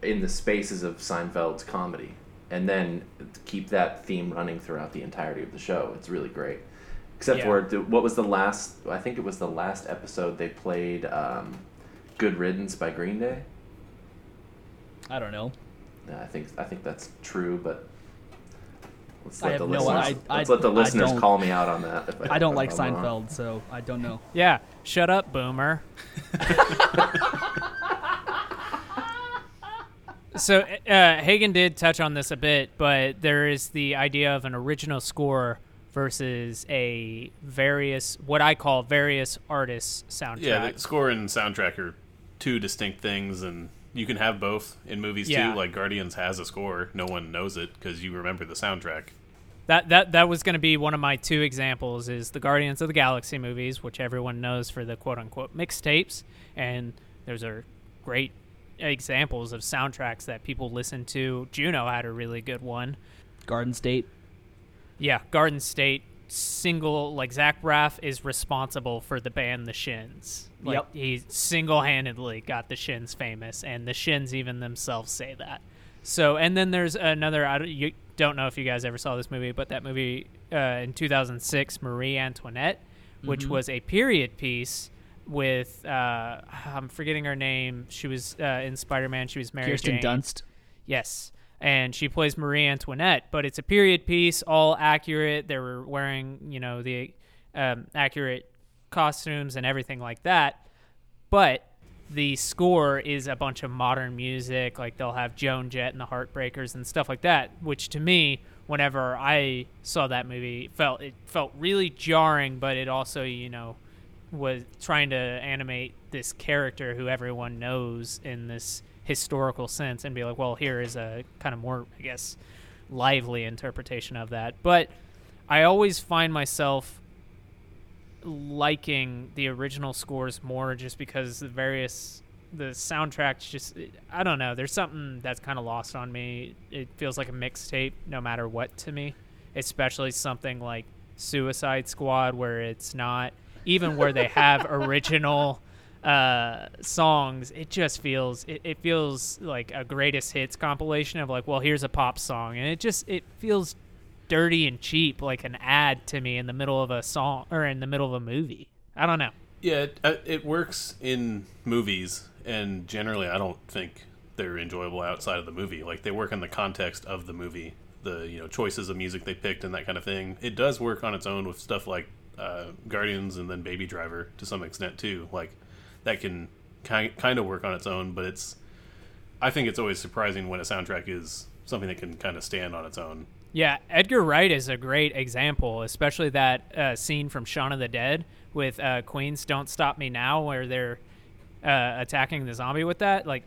in the spaces of Seinfeld's comedy and then keep that theme running throughout the entirety of the show. It's really great. Except Yeah. for what was the last I think it was the last episode they played um, Good Riddance by Green Day. I don't know. Yeah, I think I think that's true, but let's I let the have no- listeners I- let's I- let the I listeners call me out on that. If I don't like I'm wrong. Seinfeld, so I don't know. yeah shut up boomer so uh, Hagen did touch on this a bit but there is the idea of an original score versus a various what I call various artists soundtrack yeah, the score and soundtrack are two distinct things, and you can have both in movies Yeah. too. Like Guardians has a score, no one knows it because you remember the soundtrack. That that that was going to be one of my two examples is the Guardians of the Galaxy movies, which everyone knows for the quote unquote mixtapes, and those are great examples of soundtracks that people listen to. Juno had a really good one. Garden State. Yeah, Garden State single like Zach Braff is responsible for the band The Shins. Like Yep. he single-handedly got the Shins famous, and the Shins even themselves say that. So, and then there's another. I don't, you don't know if you guys ever saw this movie, but that movie uh, in 2006, Marie Antoinette, which Mhm. was a period piece with uh, I'm forgetting her name. She was uh, in Spider Man. She was Mary Kirsten Jane. Dunst. Yes. And she plays Marie Antoinette, but it's a period piece, all accurate. They were wearing, you know, the um, accurate costumes and everything like that. But the score is a bunch of modern music. Like they'll have Joan Jett and the Heartbreakers and stuff like that, which to me, whenever I saw that movie, felt it felt really jarring, but it also, you know, was trying to animate this character who everyone knows in this historical sense and be like, well, here is a kind of more, I guess, lively interpretation of that. But I always find myself liking the original scores more just because the various the soundtracks just I don't know there's something that's kind of lost on me it feels like a mixtape no matter what to me especially something like Suicide Squad where it's not even where they have original uh, songs it just feels it, it feels like a greatest hits compilation of like well here's a pop song and it just it feels dirty and cheap like an ad to me in the middle of a song or in the middle of a movie i don't know Yeah, it, uh, it works in movies, and generally, I don't think they're enjoyable outside of the movie. Like they work in the context of the movie, the you know choices of music they picked and that kind of thing. It does work on its own with stuff like uh, Guardians and then Baby Driver to some extent too. Like that can ki- kind of work on its own, but it's I think it's always surprising when a soundtrack is something that can kind of stand on its own. yeah edgar wright is a great example especially that uh, scene from shaun of the dead with uh, queen's don't stop me now where they're uh, attacking the zombie with that like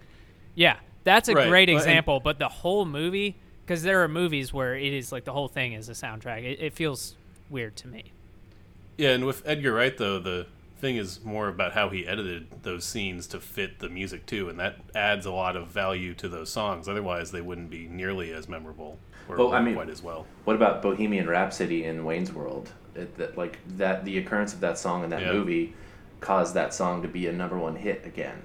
yeah that's a Right, great well, and- example but the whole movie because there are movies where it is like the whole thing is a soundtrack it, it feels weird to me Yeah, and with Edgar Wright though, the thing is more about how he edited those scenes to fit the music too, and that adds a lot of value to those songs. Otherwise, they wouldn't be nearly as memorable or Well, I mean- quite as well. What about Bohemian Rhapsody in Wayne's World? It, that like that the occurrence of that song in that Yeah. movie caused that song to be a number one hit again.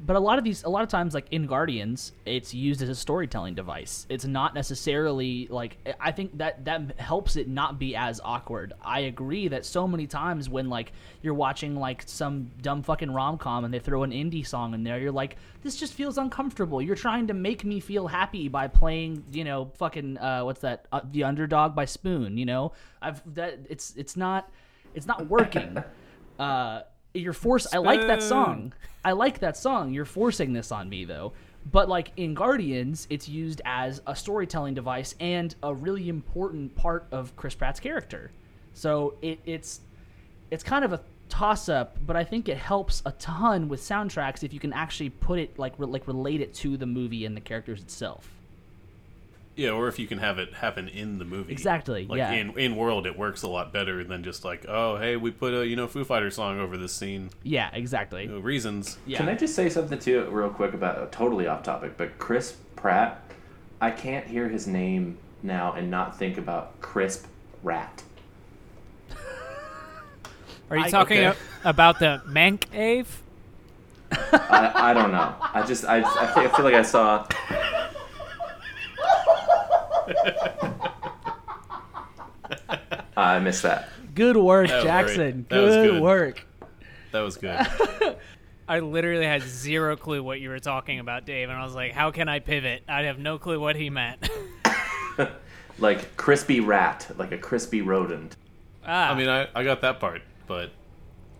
But a lot of these a lot of times like in guardians it's used as a storytelling device. It's not necessarily like i think that that helps it not be as awkward. I agree that so many times when like you're watching like some dumb fucking rom-com and they throw an indie song in there you're like this just feels uncomfortable. You're trying to make me feel happy by playing you know fucking uh, what's that uh, the underdog by spoon you know? I've that it's it's not it's not working. Uh you're forced i like that song I like that song. You're forcing this on me though. But like in Guardians, it's used as a storytelling device and a really important part of Chris Pratt's character. So it, it's it's kind of a toss up, but I think it helps a ton with soundtracks if you can actually put it like re- like relate it to the movie and the characters itself. Yeah, or if you can have it happen in the movie. Exactly, Like yeah. in in world, it works a lot better than just like, oh, hey, we put a you know Foo Fighter song over this scene. Yeah, exactly. You know, reasons. Yeah. Can I just say something too, real quick about uh, totally off topic, but Chris Pratt, I can't hear his name now and not think about Crisp Rat. are you I- talking okay. about the mank ave I, I don't know. I just I, I, feel, I feel like I saw. I missed that. Good work, That Jackson. great. That was Good, good. work. That was good. I literally had zero clue what you were talking about, Dave, and I was like, "How can I pivot?" I have no clue what he meant. Like crispy rat, like a crispy rodent. ah, I mean, I, I got that part, but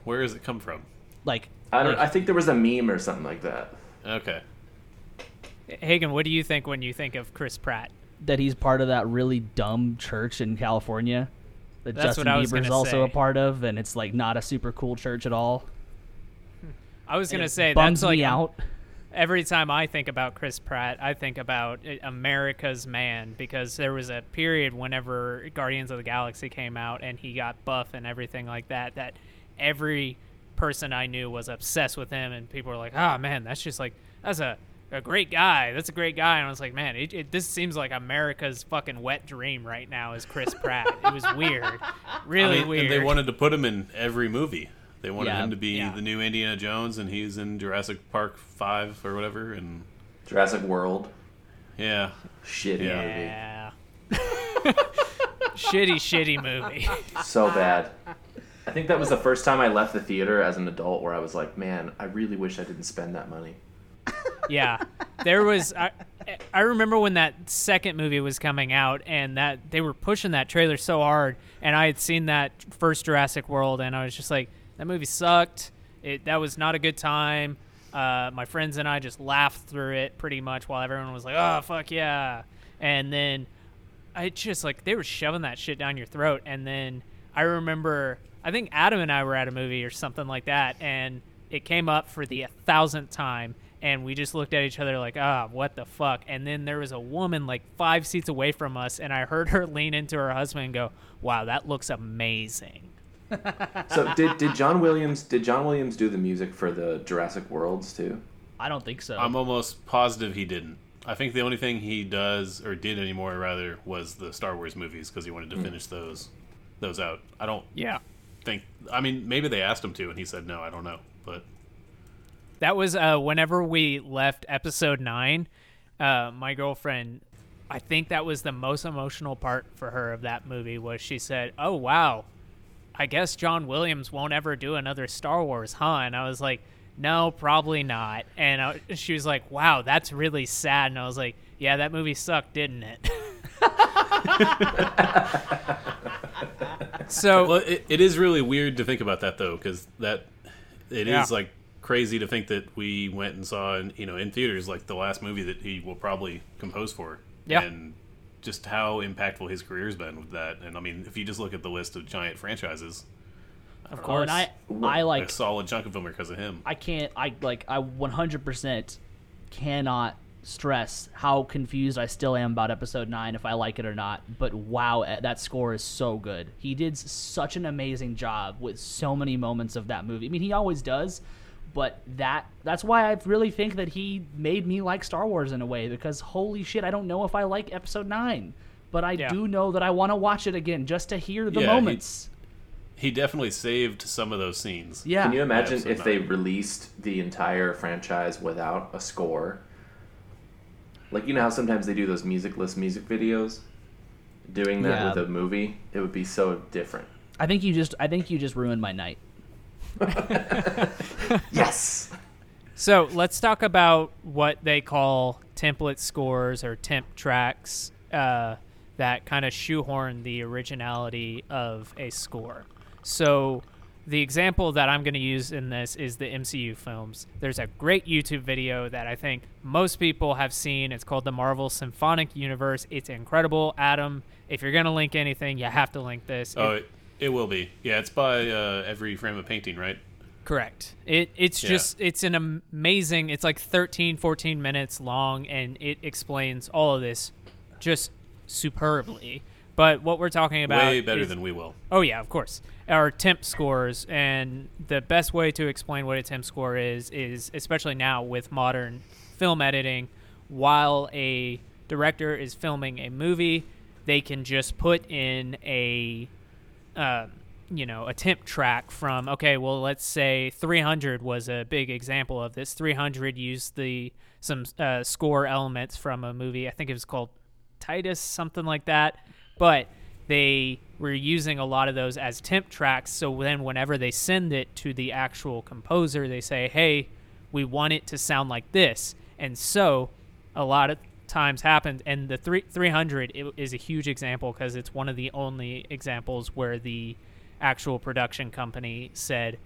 where does it come from? Like I don't. like, I think there was a meme or something like that. Okay. Hagen, what do you think when you think of Chris Pratt? That he's part of that really dumb church in California that That's Justin what I was Bieber's also a part of, and it's like not a super cool church at all. I was gonna say bums that's like me out. every time I think about Chris Pratt, I think about uh, America's man because there was a period whenever Guardians of the Galaxy came out and he got buff and everything like that that every person I knew was obsessed with him and people were like, "Ah, man, that's just like that's a a great guy. That's a great guy." And I was like, "Man, it, it, this seems like America's fucking wet dream right now is Chris Pratt." it was weird, really I mean, weird. And they wanted to put him in every movie. They wanted Yeah. him to be Yeah. the new Indiana Jones, and he's in Jurassic Park Five or whatever. And Jurassic World, yeah, shitty Yeah. yeah. shitty, shitty movie. movie, so bad. I think that was the first time I left the theater as an adult where I was like, man, I really wish I didn't spend that money. Yeah. There was I, I remember when that second movie was coming out and that they were pushing that trailer so hard and i had seen that first jurassic world and i was just like that movie sucked. It that was not a good time. Uh, my friends and i just laughed through it pretty much while everyone was like oh fuck yeah. And then i just like they were shoving that shit down your throat and then i remember i think adam and i were at a movie or something like that and it came up for the thousandth time and we just looked at each other like, ah, what the fuck? And then there was a woman like five seats away from us, and I heard her lean into her husband and go, "Wow, that looks amazing." so did did John Williams did John Williams do the music for the Jurassic Worlds too? I don't think so. I'm almost positive he didn't. I think the only thing he does or did anymore rather was the Star Wars movies because he wanted to mm. finish those those out. I don't. Yeah. Think. I mean, maybe they asked him to, and he said no. I don't know, but that was uh, whenever we left episode nine. Uh, my girlfriend, I think that was the most emotional part for her of that movie. Was she said, "Oh wow, I guess John Williams won't ever do another Star Wars, huh?" And I was like, "No, probably not." And I, she was like, "Wow, that's really sad." And I was like, "Yeah, that movie sucked, didn't it?" so well, it, it is really weird to think about that though, because that it yeah. is like crazy to think that we went and saw in you know in theaters like the last movie that he will probably compose for. Yeah. And just how impactful his career's been with that. And I mean, if you just look at the list of giant franchises, of course, I I like a solid chunk of them are because of him. I can't. I like. I 100% cannot stress how confused I still am about episode 9 if I like it or not but wow eh, that score is so good he did such an amazing job with so many moments of that movie I mean he always does but that that's why I really think that he made me like Star Wars in a way because holy shit, I don't know if I like Episode Nine, but I yeah. do know that I want to watch it again just to hear the yeah, moments. He, he, definitely saved some of those scenes. Yeah. Can you imagine if they released the entire franchise without a score? Like you know how sometimes they do those musicless music videos. Doing that yeah. with a movie, it would be so different. I think you just I think you just ruined my night. yes. So let's talk about what they call template scores or temp tracks uh, that kind of shoehorn the originality of a score. So the example that I'm going to use in this is the MCU films. There's a great YouTube video that I think most people have seen. It's called the Marvel Symphonic Universe. It's incredible. Adam, if you're going to link anything, you have to link this. Oh, it, it will be. Yeah, it's by uh, Every Frame a Painting, right? Correct. It it's yeah. just it's an amazing. It's like 13 14 minutes long and it explains all of this just superbly. But what we're talking about way better is, than we will. Oh yeah, of course. Our temp scores and the best way to explain what a temp score is is especially now with modern film editing while a director is filming a movie, they can just put in a uh, you know a temp track from okay well let's say 300 was a big example of this. 300 used the some uh, score elements from a movie. I think it was called titus something like that. But they were using a lot of those as temp tracks. So then whenever they send it to the actual composer they say hey we want it to sound like this. And so a lot of times happened. And the three, 300 is a huge example because it's one of the only examples where the actual production company said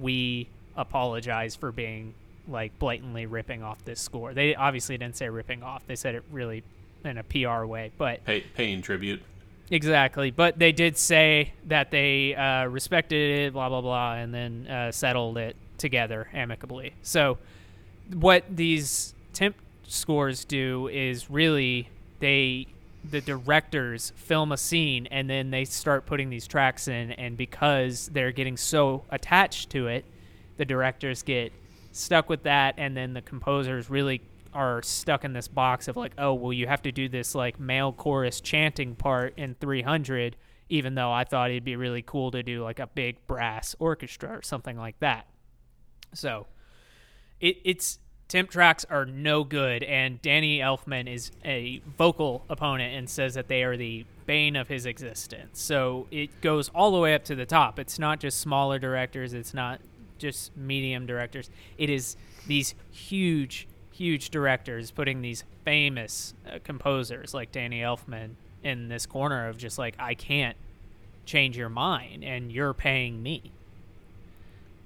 we apologize for being like blatantly ripping off this score. They obviously didn't say ripping off. They said it really in a pr way but Pay, paying tribute. Exactly. But they did say that they uh, respected it blah blah blah and then uh, settled it together amicably. So what these temp scores do is really they the directors film a scene and then they start putting these tracks in and because they're getting so attached to it the directors get stuck with that and then the composers really are stuck in this box of like oh well you have to do this like male chorus chanting part in 300 even though I thought it'd be really cool to do like a big brass orchestra or something like that. So it, it's temp tracks are no good, and Danny Elfman is a vocal opponent and says that they are the bane of his existence. So it goes all the way up to the top. It's not just smaller directors, it's not just medium directors. It is these huge, huge directors putting these famous uh, composers like Danny Elfman in this corner of just like, I can't change your mind, and you're paying me.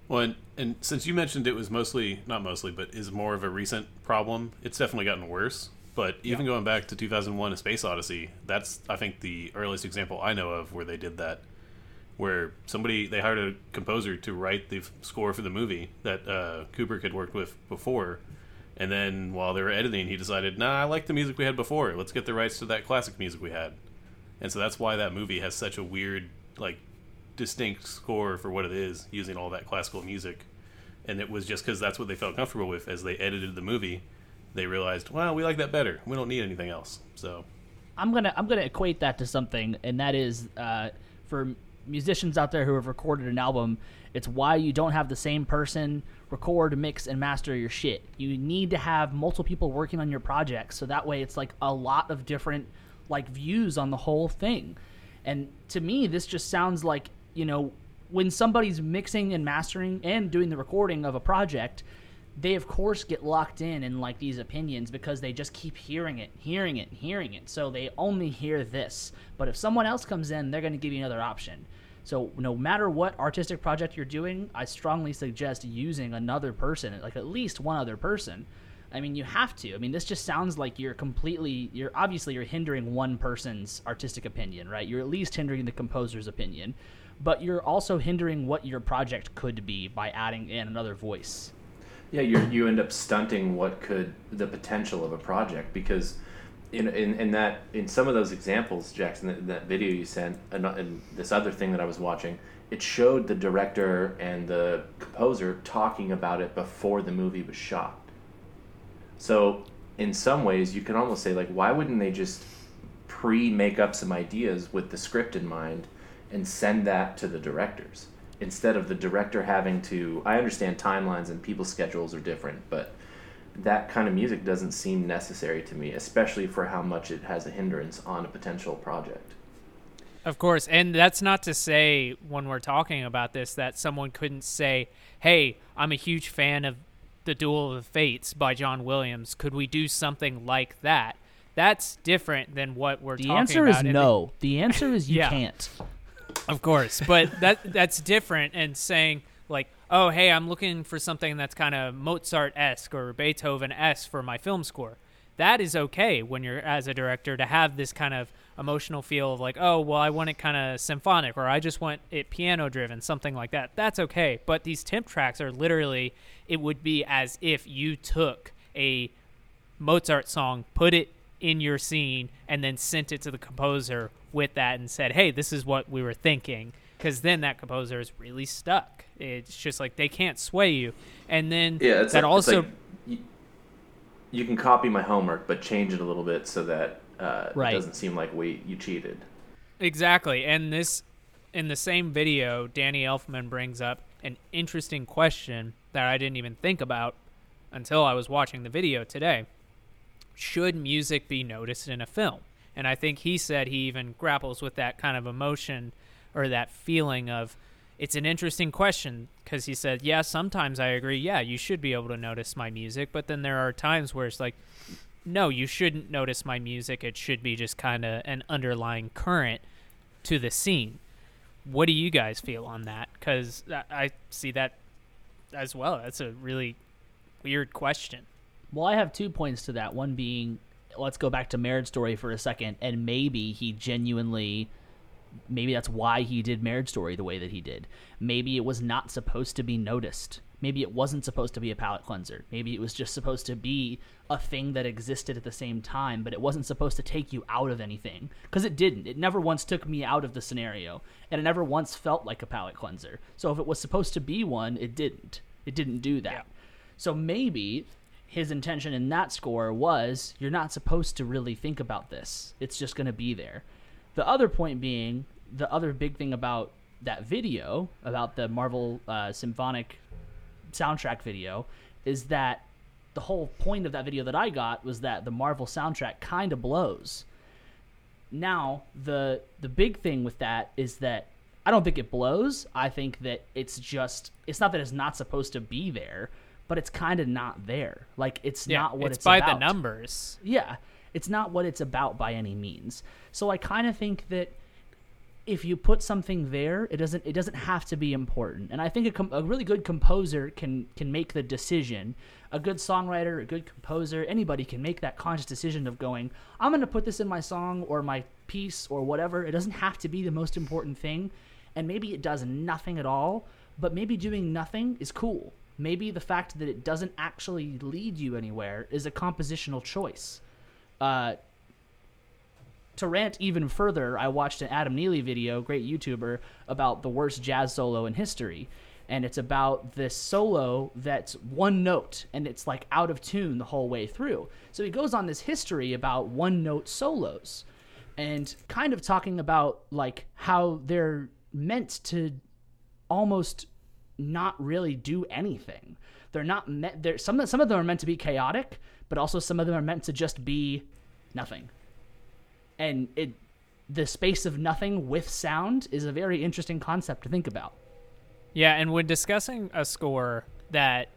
Well, and, and since you mentioned it was mostly, not mostly, but is more of a recent problem, it's definitely gotten worse. But even going back to 2001 A Space Odyssey, that's, I think, the earliest example I know of where they did that. Where somebody, they hired a composer to write the f- score for the movie that uh, Kubrick had worked with before. And then while they were editing, he decided, nah, I like the music we had before. Let's get the rights to that classic music we had. And so that's why that movie has such a weird, like, distinct score for what it is, using all that classical music. And it was just because that's what they felt comfortable with as they edited the movie. They realized, well, we like that better. We don't need anything else. So, I'm gonna I'm gonna equate that to something, and that is uh, for musicians out there who have recorded an album. It's why you don't have the same person record, mix, and master your shit. You need to have multiple people working on your project, so that way it's like a lot of different like views on the whole thing. And to me, this just sounds like you know when somebody's mixing and mastering and doing the recording of a project they of course get locked in in like these opinions because they just keep hearing it, hearing it, hearing it. So they only hear this. But if someone else comes in, they're going to give you another option. So no matter what artistic project you're doing, I strongly suggest using another person, like at least one other person. I mean, you have to. I mean, this just sounds like you're completely you're obviously you're hindering one person's artistic opinion, right? You're at least hindering the composer's opinion, but you're also hindering what your project could be by adding in another voice. Yeah, you you end up stunting what could the potential of a project because in, in, in that in some of those examples, Jackson, that, that video you sent, and, and this other thing that I was watching, it showed the director and the composer talking about it before the movie was shot. So in some ways, you can almost say like, why wouldn't they just pre make up some ideas with the script in mind and send that to the directors? instead of the director having to i understand timelines and people's schedules are different but that kind of music doesn't seem necessary to me especially for how much it has a hindrance on a potential project of course and that's not to say when we're talking about this that someone couldn't say hey i'm a huge fan of the duel of the fates by john williams could we do something like that that's different than what we're the talking answer is no the answer is you Yeah. can't Of course, but that that's different. And saying like, "Oh, hey, I'm looking for something that's kind of Mozart-esque or Beethoven-esque for my film score." That is okay when you're as a director to have this kind of emotional feel of like, "Oh, well, I want it kind of symphonic or I just want it piano-driven, something like that." That's okay. But these temp tracks are literally it would be as if you took a Mozart song, put it in your scene, and then sent it to the composer with that and said, "Hey, this is what we were thinking." Because then that composer is really stuck. It's just like they can't sway you. And then yeah it's that like, also like you, you can copy my homework but change it a little bit so that uh, Right. it doesn't seem like we you cheated Exactly. And this in the same video, Danny Elfman brings up an interesting question that I didn't even think about until I was watching the video today. Should music be noticed in a film? And I think he said he even grapples with that kind of emotion or that feeling of it's an interesting question because he said, Yeah, sometimes I agree. Yeah, you should be able to notice my music. But then there are times where it's like, no, you shouldn't notice my music. It should be just kind of an underlying current to the scene. What do you guys feel on that? Because I see that as well. That's a really weird question. Well, I have two points to that. One being, let's go back to Marriage Story for a second, and maybe he genuinely, maybe that's why he did Marriage Story the way that he did. Maybe it was not supposed to be noticed. Maybe it wasn't supposed to be a palate cleanser. Maybe it was just supposed to be a thing that existed at the same time, but it wasn't supposed to take you out of anything. Because it didn't. It never once took me out of the scenario, and it never once felt like a palate cleanser. So if it was supposed to be one, it didn't. It didn't do that. Yeah. So maybe his intention in that score was you're not supposed to really think about this. It's just going to be there. The other point being, the other big thing about that video, about the Marvel uh, Symphonic soundtrack video, is that the whole point of that video that I got was that the Marvel soundtrack kind of blows. Now, the the big thing with that is that I don't think it blows. I think that it's just it's not that it's not supposed to be there, but it's kind of not there. Like it's Yeah, not what it's, it's, by about. the numbers. Yeah, it's not what it's about by any means. So I kind of think that if you put something there, it doesn't it doesn't have to be important. And I think a, com- a really good composer can can make the decision. A good songwriter, a good composer, anybody can make that conscious decision of going, I'm going to put this in my song or my piece or whatever. It doesn't have to be the most important thing. And maybe it does nothing at all, but maybe doing nothing is cool. Maybe the fact that it doesn't actually lead you anywhere is a compositional choice. Uh, to rant even further, I watched an Adam Neely video, great YouTuber, about the worst jazz solo in history. And it's about this solo that's one note and it's like out of tune the whole way through. So he goes on this history about one note solos and kind of talking about like how they're meant to almost not really do anything. They're not meant. They're some some of them are meant to be chaotic, but also some of them are meant to just be nothing. And it, the space of nothing with sound is a very interesting concept to think about. Yeah, and when discussing a score that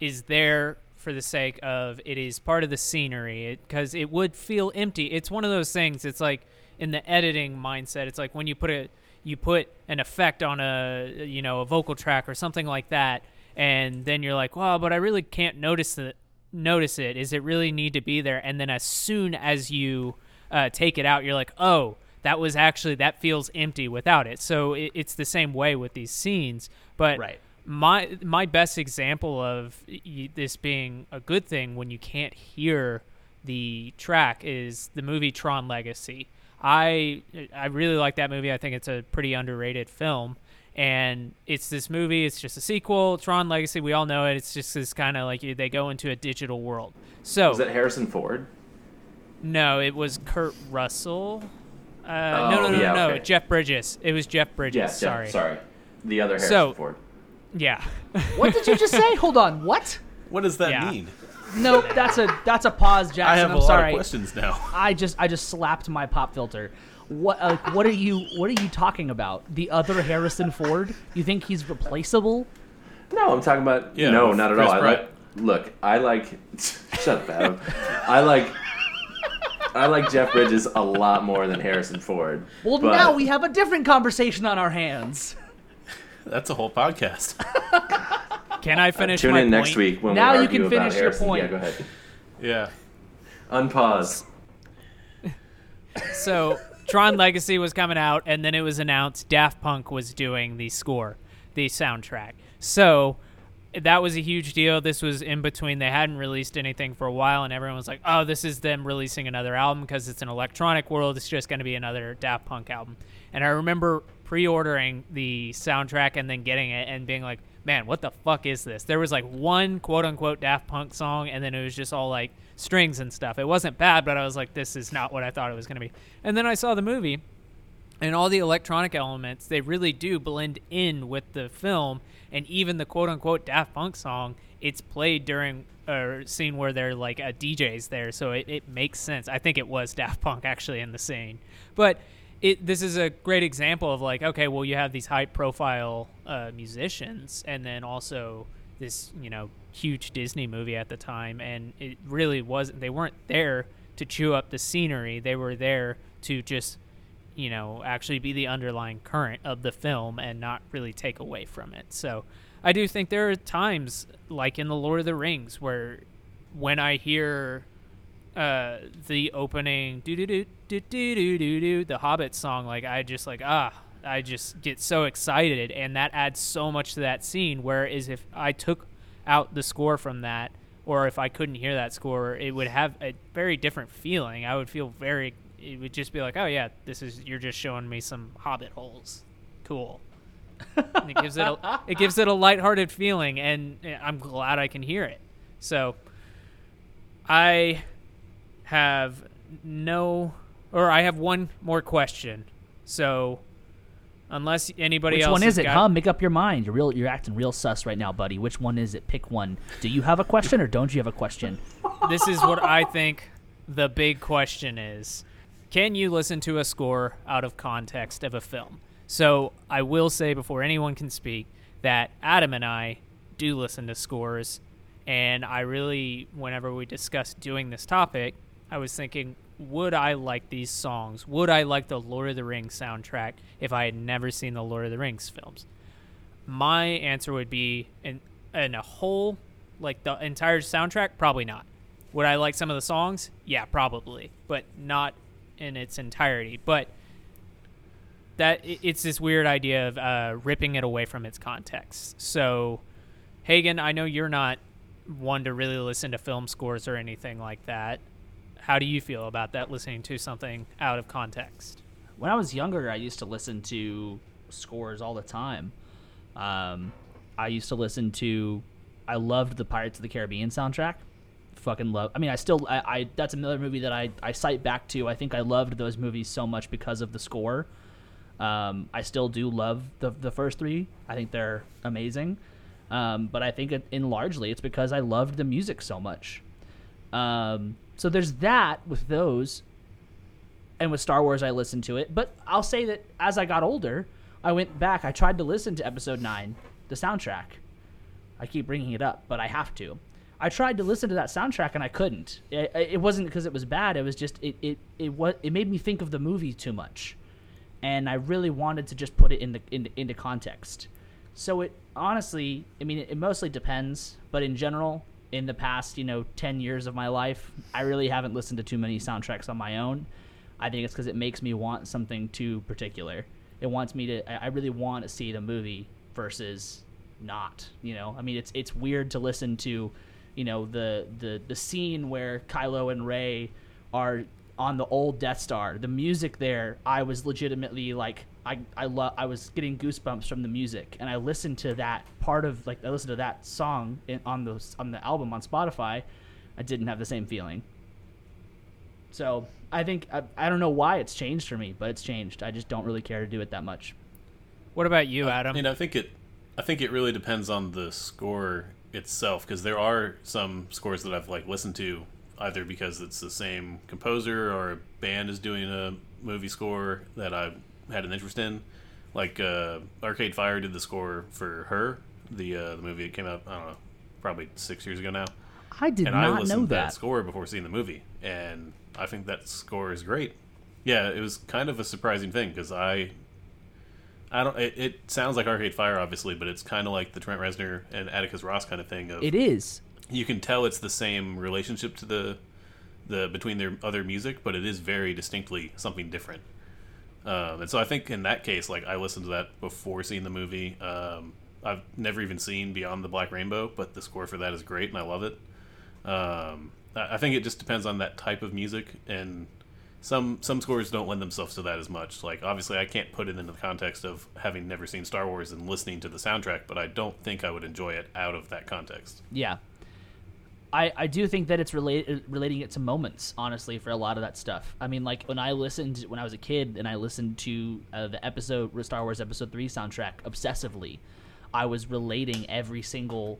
is there for the sake of it is part of the scenery, because it, would feel empty. It's one of those things. It's like in the editing mindset. It's like when you put a you put an effect on a you know a vocal track or something like that, and then you're like, well, but I really can't notice it. Notice it. Is it really need to be there? And then as soon as you uh, take it out, you're like, oh, that was actually that feels empty without it. So it, it's the same way with these scenes. But Right. my my best example of y- this being a good thing when you can't hear the track is the movie Tron Legacy. I I really like that movie. I think it's a pretty underrated film. And it's this movie. It's just a sequel, It's Tron Legacy. We all know it. It's just this kind of like they go into a digital world. So Was that Harrison Ford? no, it was Kurt Russell. Uh, no, no, Oh, no, yeah, no, okay. Jeff Bridges. It was Jeff Bridges. Yeah, sorry. sorry. sorry. The other Harrison So- Ford. Yeah. What did you just say? Hold on. What? What does that Yeah. mean? No, that's a that's a pause, Jackson. I have I'm a lot sorry. of questions now. I just I just slapped my pop filter. What uh, what are you what are you talking about? The other Harrison Ford? You think he's replaceable? No, I'm talking about. Yeah, no, with not at Chris all. I Pratt. like. Look, I like. shut up, Adam. I like. I like Jeff Bridges a lot more than Harrison Ford. Well, but- now we have a different conversation on our hands. That's a whole podcast. Can I finish Tune my in next week when Now we you argue can about finish your Harrison. point. Yeah, go ahead. yeah. Unpause. So Tron Legacy was coming out, and then it was announced Daft Punk was doing the score, the soundtrack. So that was a huge deal. This was in between. They hadn't released anything for a while, and everyone was like, "Oh, this is them releasing another album because it's an electronic world. It's just going to be another Daft Punk album." And I remember pre-ordering the soundtrack and then getting it and being like, "Man, what the fuck is this?" There was like one quote-unquote Daft Punk song, and then it was just all like strings and stuff. It wasn't bad, but I was like, "This is not what I thought it was going to be." And then I saw the movie, and all the electronic elements they really do blend in with the film and even the quote unquote daft punk song it's played during a scene where they're like a dj's there so it, it makes sense i think it was daft punk actually in the scene but it this is a great example of like okay well you have these high profile uh, musicians and then also this you know huge disney movie at the time and it really wasn't they weren't there to chew up the scenery they were there to just you know, actually be the underlying current of the film and not really take away from it. So I do think there are times, like in The Lord of the Rings, where when I hear uh, the opening do do do do do do do the Hobbit song, like I just like ah, I just get so excited, and that adds so much to that scene. Whereas if I took out the score from that, or if I couldn't hear that score, it would have a very different feeling. I would feel very. It would just be like, oh yeah, this is you're just showing me some Hobbit holes. Cool. it gives it a, it gives it a lighthearted feeling, and eh, I'm glad I can hear it. So, I have no, or I have one more question. So Unless anybody Which else one is it? Huh? Make up your mind. You're real. You're acting real sus right now, buddy. Which one is it? Pick one. Do you have a question or don't you have a question? this is what I think the big question is. Can you listen to a score out of context of a film? So I will say before anyone can speak that Adam and I do listen to scores, and I really, whenever we discuss doing this topic, I was thinking, would I like these songs? Would I like the Lord of the Rings soundtrack if I had never seen the Lord of the Rings films? My answer would be in in a whole, like the entire soundtrack, probably not. Would I like some of the songs? Yeah, probably, but not in its entirety. But that it's this weird idea of uh, ripping it away from its context. So, Hagen, I know you're not one to really listen to film scores or anything like that. How do you feel about that? Listening to something out of context? When I was younger, I used to listen to scores all the time. Um, I used to listen to. I loved the Pirates of the Caribbean soundtrack. Fucking love. I mean, I still. I, I that's another movie that I I cite back to. I think I loved those movies so much because of the score. Um, I still do love the the first three. I think they're amazing. Um, but I think in largely it's because I loved the music so much. Um, so there's that with those and with Star Wars, I listened to it. But I'll say that as I got older, I went back. I tried to listen to Episode Nine, the soundtrack. I keep bringing it up, but I have to. I tried to listen to that soundtrack and I couldn't. It, it wasn't because it was bad. It was just it it it what it made me think of the movie too much, and I really wanted to just put it in the into context. So it honestly, I mean, it, it mostly depends, but in general, in the past, you know, ten years of my life, I really haven't listened to too many soundtracks on my own. I think it's because it makes me want something too particular. It wants me to. I really want to see the movie versus not. You know, I mean, it's it's weird to listen to, you know, the the the scene where Kylo and Rey are on the old Death Star. The music there, I was legitimately like, I I love. I was getting goosebumps from the music, and I listened to that part of like I listened to that song in, on the on the album on Spotify. I didn't have the same feeling. So I think I, I don't know why it's changed for me, but it's changed. I just don't really care to do it that much. What about you, Adam? You know, I think it. I think it really depends on the score itself because there are some scores that I've like listened to either because it's the same composer or a band is doing a movie score that I had an interest in. Like uh, Arcade Fire did the score for her, the uh, the movie that came out. I don't know, probably six years ago now. I did and I not listened know to that that. score before seeing the movie, and I think that score is great. Yeah, it was kind of a surprising thing because I, I don't. It, it sounds like Arcade Fire, obviously, but it's kind of like the Trent Reznor and Atticus Ross kind of thing. Of It is. you can tell it's the same relationship to the, the between their other music, but it is very distinctly something different. Um, and so I think in that case, like I listened to that before seeing the movie. Um, I've never even seen Beyond the Black Rainbow, but the score for that is great, and I love it. Um, I think it just depends on that type of music, and some some scores don't lend themselves to that as much. Like obviously, I can't put it into the context of having never seen Star Wars and listening to the soundtrack, but I don't think I would enjoy it out of that context. Yeah. I, I do think that it's related relating it to moments, honestly, for a lot of that stuff. I mean, like when I listened when I was a kid and I listened to uh, the episode Star Wars Episode Three soundtrack obsessively, I was relating every single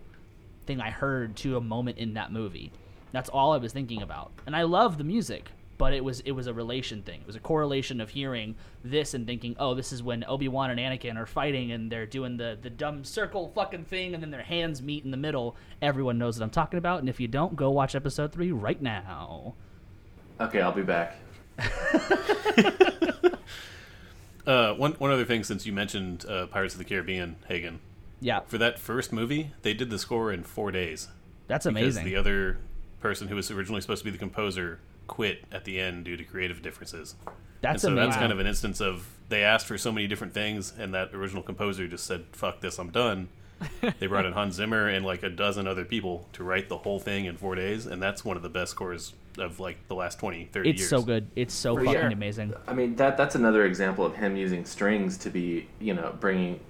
thing I heard to a moment in that movie. That's all I was thinking about, and I love the music, but it was it was a relation thing. It was a correlation of hearing this and thinking, oh, this is when Obi Wan and Anakin are fighting and they're doing the the dumb circle fucking thing, and then their hands meet in the middle. Everyone knows what I'm talking about, and if you don't, go watch episode three right now. Okay, I'll be back. Uh, one one other thing, since you mentioned uh, Pirates of the Caribbean, Hagen, Yeah, for that first movie, they did the score in four days. that's because amazing. the other person who was originally supposed to be the composer quit at the end due to creative differences. that's and so amazing. that's kind of an instance of they asked for so many different things, and that original composer just said, "Fuck this, I'm done." they brought in Hans Zimmer and like a dozen other people to write the whole thing in four days, and that's one of the best scores of like the last 20, 30 it's years. so good. It's so For fucking sure. amazing. I mean that that's another example of him using strings to be you know bringing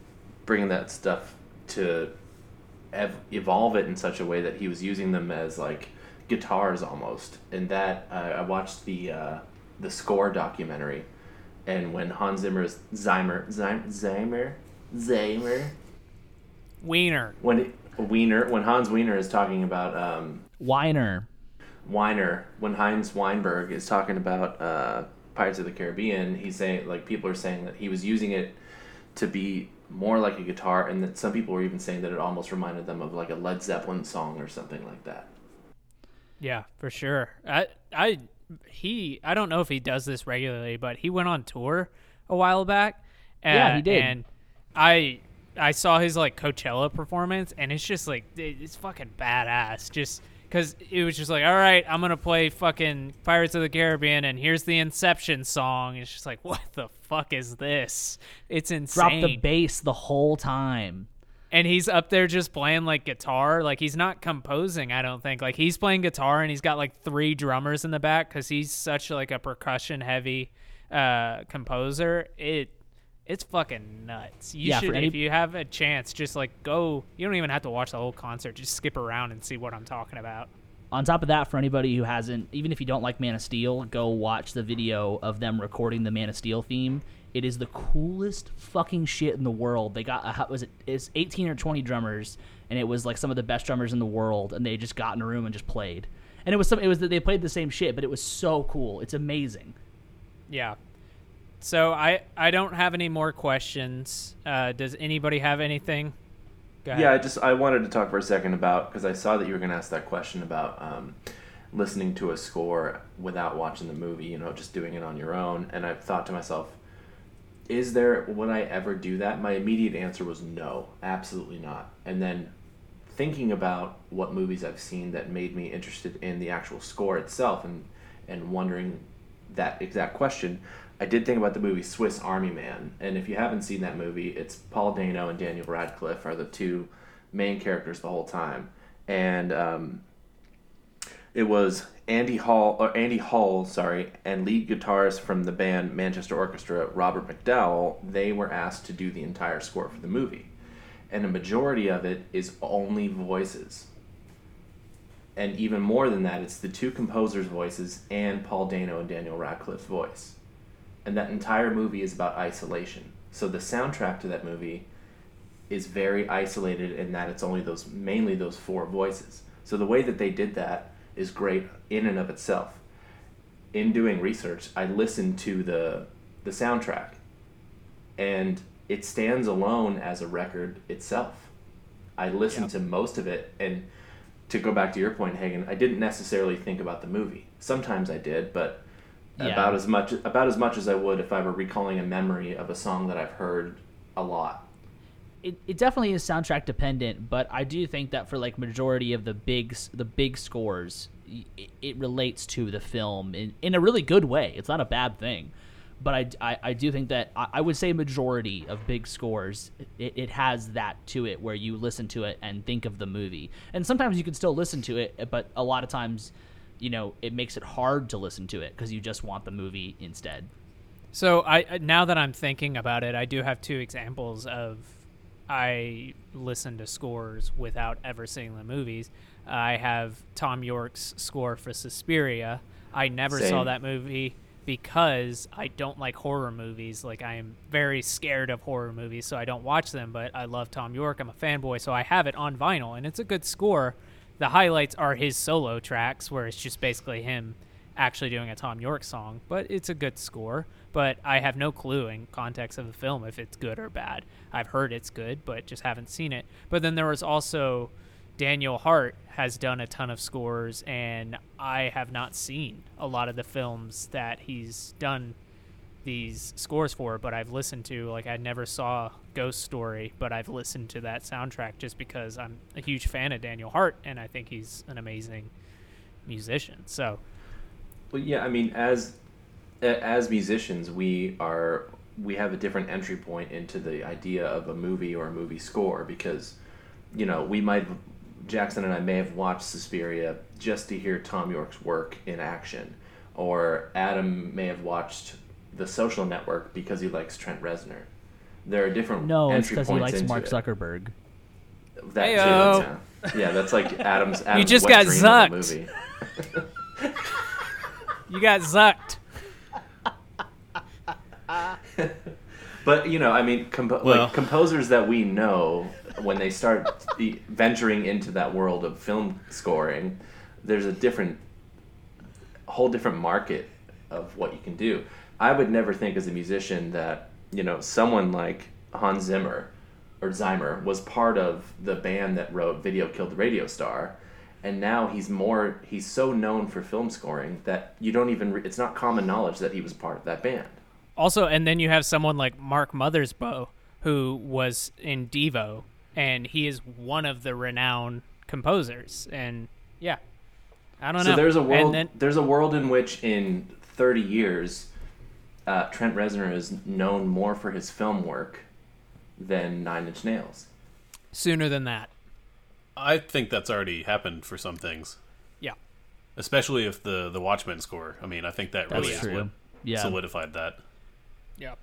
bringing that stuff to ev- evolve it in such a way that he was using them as like guitars almost. And that uh, I watched the uh, the score documentary, and when Hans Zimmer's Zimmer Zimmer Zimmer Zimmer Wiener. when Wiener when Hans Wiener is talking about um, Weiner. Weiner when Heinz Weinberg is talking about uh, Pirates of the Caribbean, he's saying like people are saying that he was using it to be more like a guitar, and that some people were even saying that it almost reminded them of like a Led Zeppelin song or something like that. Yeah, for sure. I I he I don't know if he does this regularly, but he went on tour a while back. And, Yeah, he did. And I I saw his like Coachella performance, and it's just like it- it's fucking badass. Just because it was just like, all right, I'm gonna play fucking Pirates of the Caribbean, and here's the Inception song. It's just like, what the fuck is this? It's insane. Drop the bass the whole time. And he's up there just playing like guitar. Like he's not composing i don't think. Like he's playing guitar and he's got like three drummers in the back because he's such like a percussion heavy uh composer. It it's fucking nuts. You Yeah, should any- if you have a chance just like go you don't even have to watch the whole concert. Just skip around and see what i'm talking about. On top of that, for anybody who hasn't, even if you don't like Man of Steel, go watch the video of them recording the Man of Steel theme. It is the coolest fucking shit in the world. They got a, was it's 18 or 20 drummers, and it was like some of the best drummers in the world, and they just got in a room and just played. And it was some, it was that they played the same shit, but it was so cool. It's amazing. yeah so i i don't have any more questions uh does anybody have anything Go ahead. Yeah, I just I wanted to talk for a second about because I saw that you were going to ask that question about um, listening to a score without watching the movie. You know, just doing it on your own. And I thought to myself, is there would I ever do that? My immediate answer was no, absolutely not. And then thinking about what movies I've seen that made me interested in the actual score itself and and wondering that exact question, I did think about the movie Swiss Army Man. And if you haven't seen that movie, it's Paul Dano and Daniel Radcliffe are the two main characters the whole time. And um, it was Andy Hall or Andy Hull, sorry, and lead guitarist from the band Manchester Orchestra, Robert McDowell, they were asked to do the entire score for the movie. And a majority of it is only voices. And even more than that, it's the two composers' voices and Paul Dano and Daniel Radcliffe's voice. And that entire movie is about isolation. So the soundtrack to that movie is very isolated in that it's only those mainly those four voices. So the way that they did that is great in and of itself. In doing research, I listened to the the soundtrack and it stands alone as a record itself. I listened to most of it and to go back to your point, Hagen, I didn't necessarily think about the movie. Sometimes I did, but Yeah. about as much about as much as I would if I were recalling a memory of a song that I've heard a lot. It, it definitely is soundtrack dependent, but I do think that for like majority of the big the big scores, it, it relates to the film in, in a really good way. It's not a bad thing, but I, I, I do think that I, I would say majority of big scores it, it has that to it where you listen to it and think of the movie, and sometimes you can still listen to it, but a lot of times, you know, it makes it hard to listen to it because you just want the movie instead. So I now that I'm thinking about it, I do have two examples of I listen to scores without ever seeing the movies. I have Thom Yorke's score for Suspiria. I never saw that movie because I don't like horror movies. Like I am very scared of horror movies, so I don't watch them. But I love Thom Yorke. I'm a fanboy, so I have it on vinyl, and it's a good score. The highlights are his solo tracks, where it's just basically him actually doing a Thom Yorke song, but it's a good score. But I have no clue in context of the film if it's good or bad. I've heard it's good, but just haven't seen it. But then there was also Daniel Hart has done a ton of scores, and I have not seen a lot of the films that he's done these scores for, but I've listened to. Like, I never saw Ghost Story, but I've listened to that soundtrack just because I'm a huge fan of Daniel Hart, and I think he's an amazing musician. So, Well, yeah, I mean, as as musicians, we are we have a different entry point into the idea of a movie or a movie score because, you know, we might Jackson and I may have watched Suspiria just to hear Thom Yorke's work in action, or Adam may have watched The Social Network because he likes Trent Reznor. There are different No, it's entry because he likes into Mark it. Zuckerberg. That too, that's, yeah. yeah, that's like Adam's. Adam's you just got dream zucked. movie. you got zucked. But you know, I mean, compo- Well- like composers that we know when they start the- venturing into that world of film scoring, there's a different, whole different market of what you can do. I would never think as a musician that you know someone like Hans Zimmer or Zimmer was part of the band that wrote "Video Killed the Radio Star." And now he's more, he's so known for film scoring that you don't even, re- it's not common knowledge that he was part of that band. Also, and then you have someone like Mark Mothersbaugh, who was in Devo, and he is one of the renowned composers. And yeah, I don't know. so there's a world then, there's a world in which in 30 years uh, Trent Reznor is known more for his film work than Nine Inch Nails. sooner than that. I think that's already happened for some things, Yeah. especially if the the Watchmen score. I mean, I think that That's really is true. Yeah. solidified that. Yeah.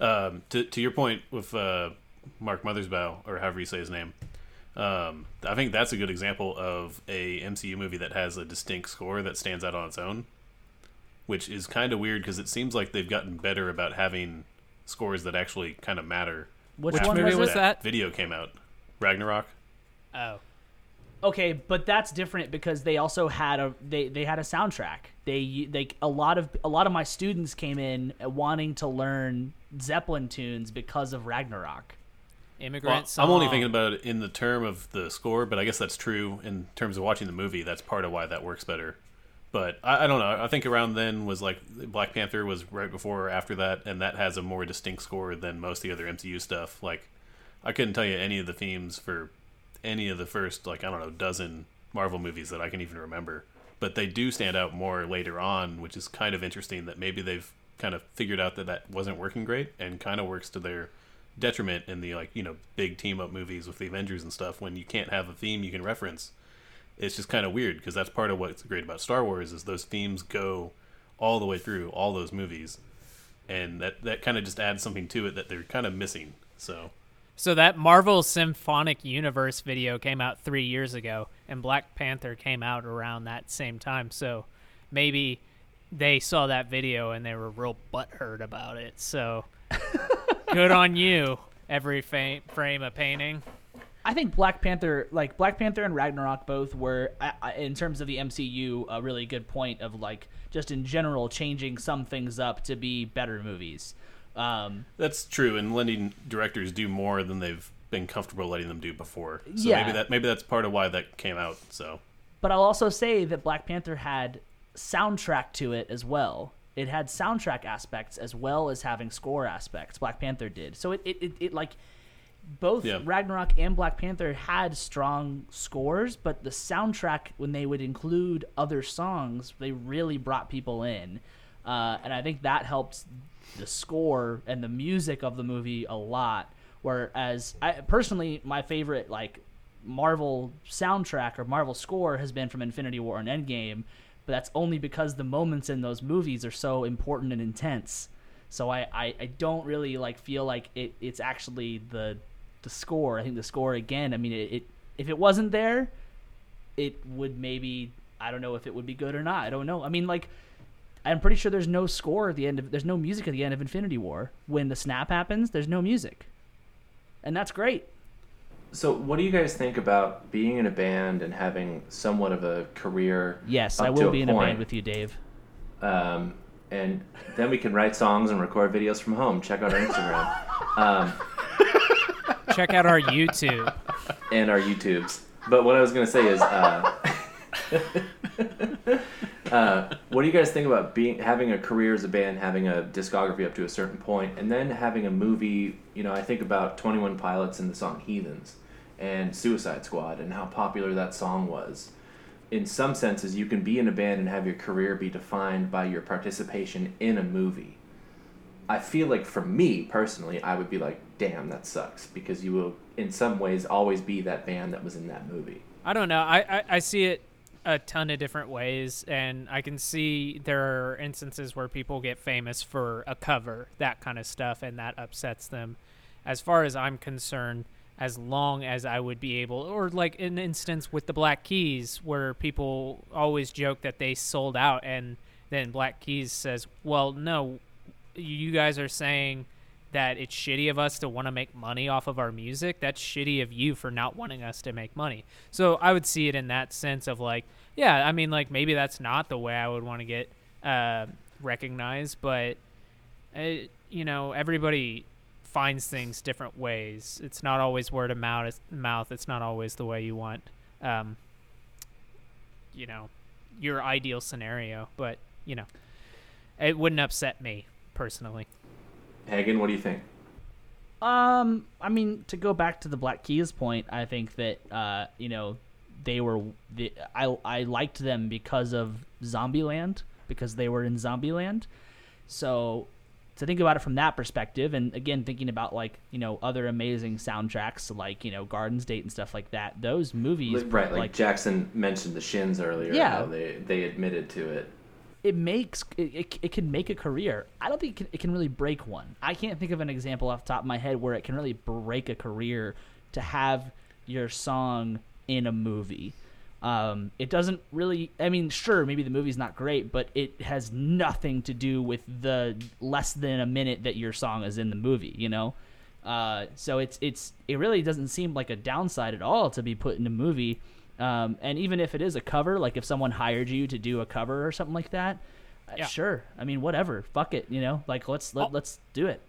Um, to to your point with uh, Mark Mothersbaugh or however you say his name, um, I think that's a good example of a MCU movie that has a distinct score that stands out on its own, which is kind of weird because it seems like they've gotten better about having scores that actually kind of matter. Which, Which one movie was, was that? video came out? Ragnarok. Oh. Okay, but that's different because they also had a they, they had a soundtrack. They they a lot of a lot of my students came in wanting to learn Zeppelin tunes because of Ragnarok. Immigrant Well, song. I'm only thinking about it in the term of the score, but I guess that's true in terms of watching the movie. That's part of why that works better. But I, I don't know. I think around then was like Black Panther was right before or after that, and that has a more distinct score than most of the other MCU stuff. Like I couldn't tell you any of the themes for any of the first like I don't know dozen Marvel movies that I can even remember. But they do stand out more later on, which is kind of interesting. That maybe they've kind of figured out that that wasn't working great, and kind of works to their detriment in the like you know big team up movies with the Avengers and stuff when you can't have a theme you can reference. It's just kind of weird because that's part of what's great about Star Wars is those themes go all the way through all those movies, and that that kind of just adds something to it that they're kind of missing. So So that Marvel Symphonic Universe video came out three years ago, and Black Panther came out around that same time. So maybe they saw that video and they were real butthurt about it. So good on you. Every fa- frame of painting. I think Black Panther, like Black Panther and Ragnarok, both were, in terms of the MCU, a really good point of like just in general changing some things up to be better movies. Um, that's true, and letting directors do more than they've been comfortable letting them do before. So Yeah. maybe that maybe that's part of why that came out. So But I'll also say that Black Panther had soundtrack to it as well. It had soundtrack aspects as well as having score aspects. Black Panther did. So it, it, it, it like both Yeah. Ragnarok and Black Panther had strong scores, but the soundtrack when they would include other songs, they really brought people in. Uh, and I think that helped the score and the music of the movie a lot. Whereas I personally, my favorite like Marvel soundtrack or Marvel score has been from Infinity War and Endgame, but that's only because the moments in those movies are so important and intense. So I, I, I don't really like feel like it, it's actually the the score. I think the score again. I mean, it, it if it wasn't there, it would maybe I don't know if it would be good or not. I don't know. I mean, like I'm pretty sure there's no score at the end of there's no music at the end of Infinity War. When the snap happens, there's no music, and that's great. So, what do you guys think about being in a band and having somewhat of a career? Yes, up I to will a be in a band with you, Dave. Um, and then we can write songs and record videos from home. Check out our Instagram um, Check out our YouTube. and our YouTubes. But what I was gonna say is, uh, uh, what do you guys think about being having a career as a band, having a discography up to a certain point, and then having a movie? You know, I think about Twenty One Pilots and the song "Heathens" and Suicide Squad and how popular that song was. In some senses, you can be in a band and have your career be defined by your participation in a movie. I feel like for me personally, I would be like, damn, that sucks because you will, in some ways, always be that band that was in that movie. I don't know. I, I, I see it a ton of different ways, and I can see there are instances where people get famous for a cover, that kind of stuff, and that upsets them. As far as I'm concerned, as long as I would be able, or like an instance with the Black Keys, where people always joke that they sold out, and then Black Keys says, "Well, no, you guys are saying that it's shitty of us to want to make money off of our music. That's shitty of you for not wanting us to make money. So I would see it in that sense of like, yeah, I mean, like maybe that's not the way I would want to get uh, recognized, but uh, you know, everybody finds things different ways. It's not always word of mouth. Mouth. It's not always the way you want. Um, you know, your ideal scenario, but you know, it wouldn't upset me personally. Hagen, what do you think? Um, I mean, to go back to the Black Keys point, I think that uh, you know, they were the, I I liked them because of Zombieland because they were in Zombieland. So to think about it from that perspective, and again thinking about like you know other amazing soundtracks like you know Garden State and stuff like that, those movies right, like, like Jackson mentioned the Shins earlier. Yeah, how they they admitted to it. It makes it, it, it can make a career. I don't think it can, it can really break one. I can't think of an example off the top of my head where it can really break a career to have your song in a movie. Um, it doesn't really. I mean, sure, maybe the movie's not great, but it has nothing to do with the less than a minute that your song is in the movie. You know, uh, so it's it's it really doesn't seem like a downside at all to be put in a movie. Um, and even if it is a cover, like if someone hired you to do a cover or something like that, uh, yeah. sure. I mean, whatever. Fuck it. You know, like let's let, let's do it.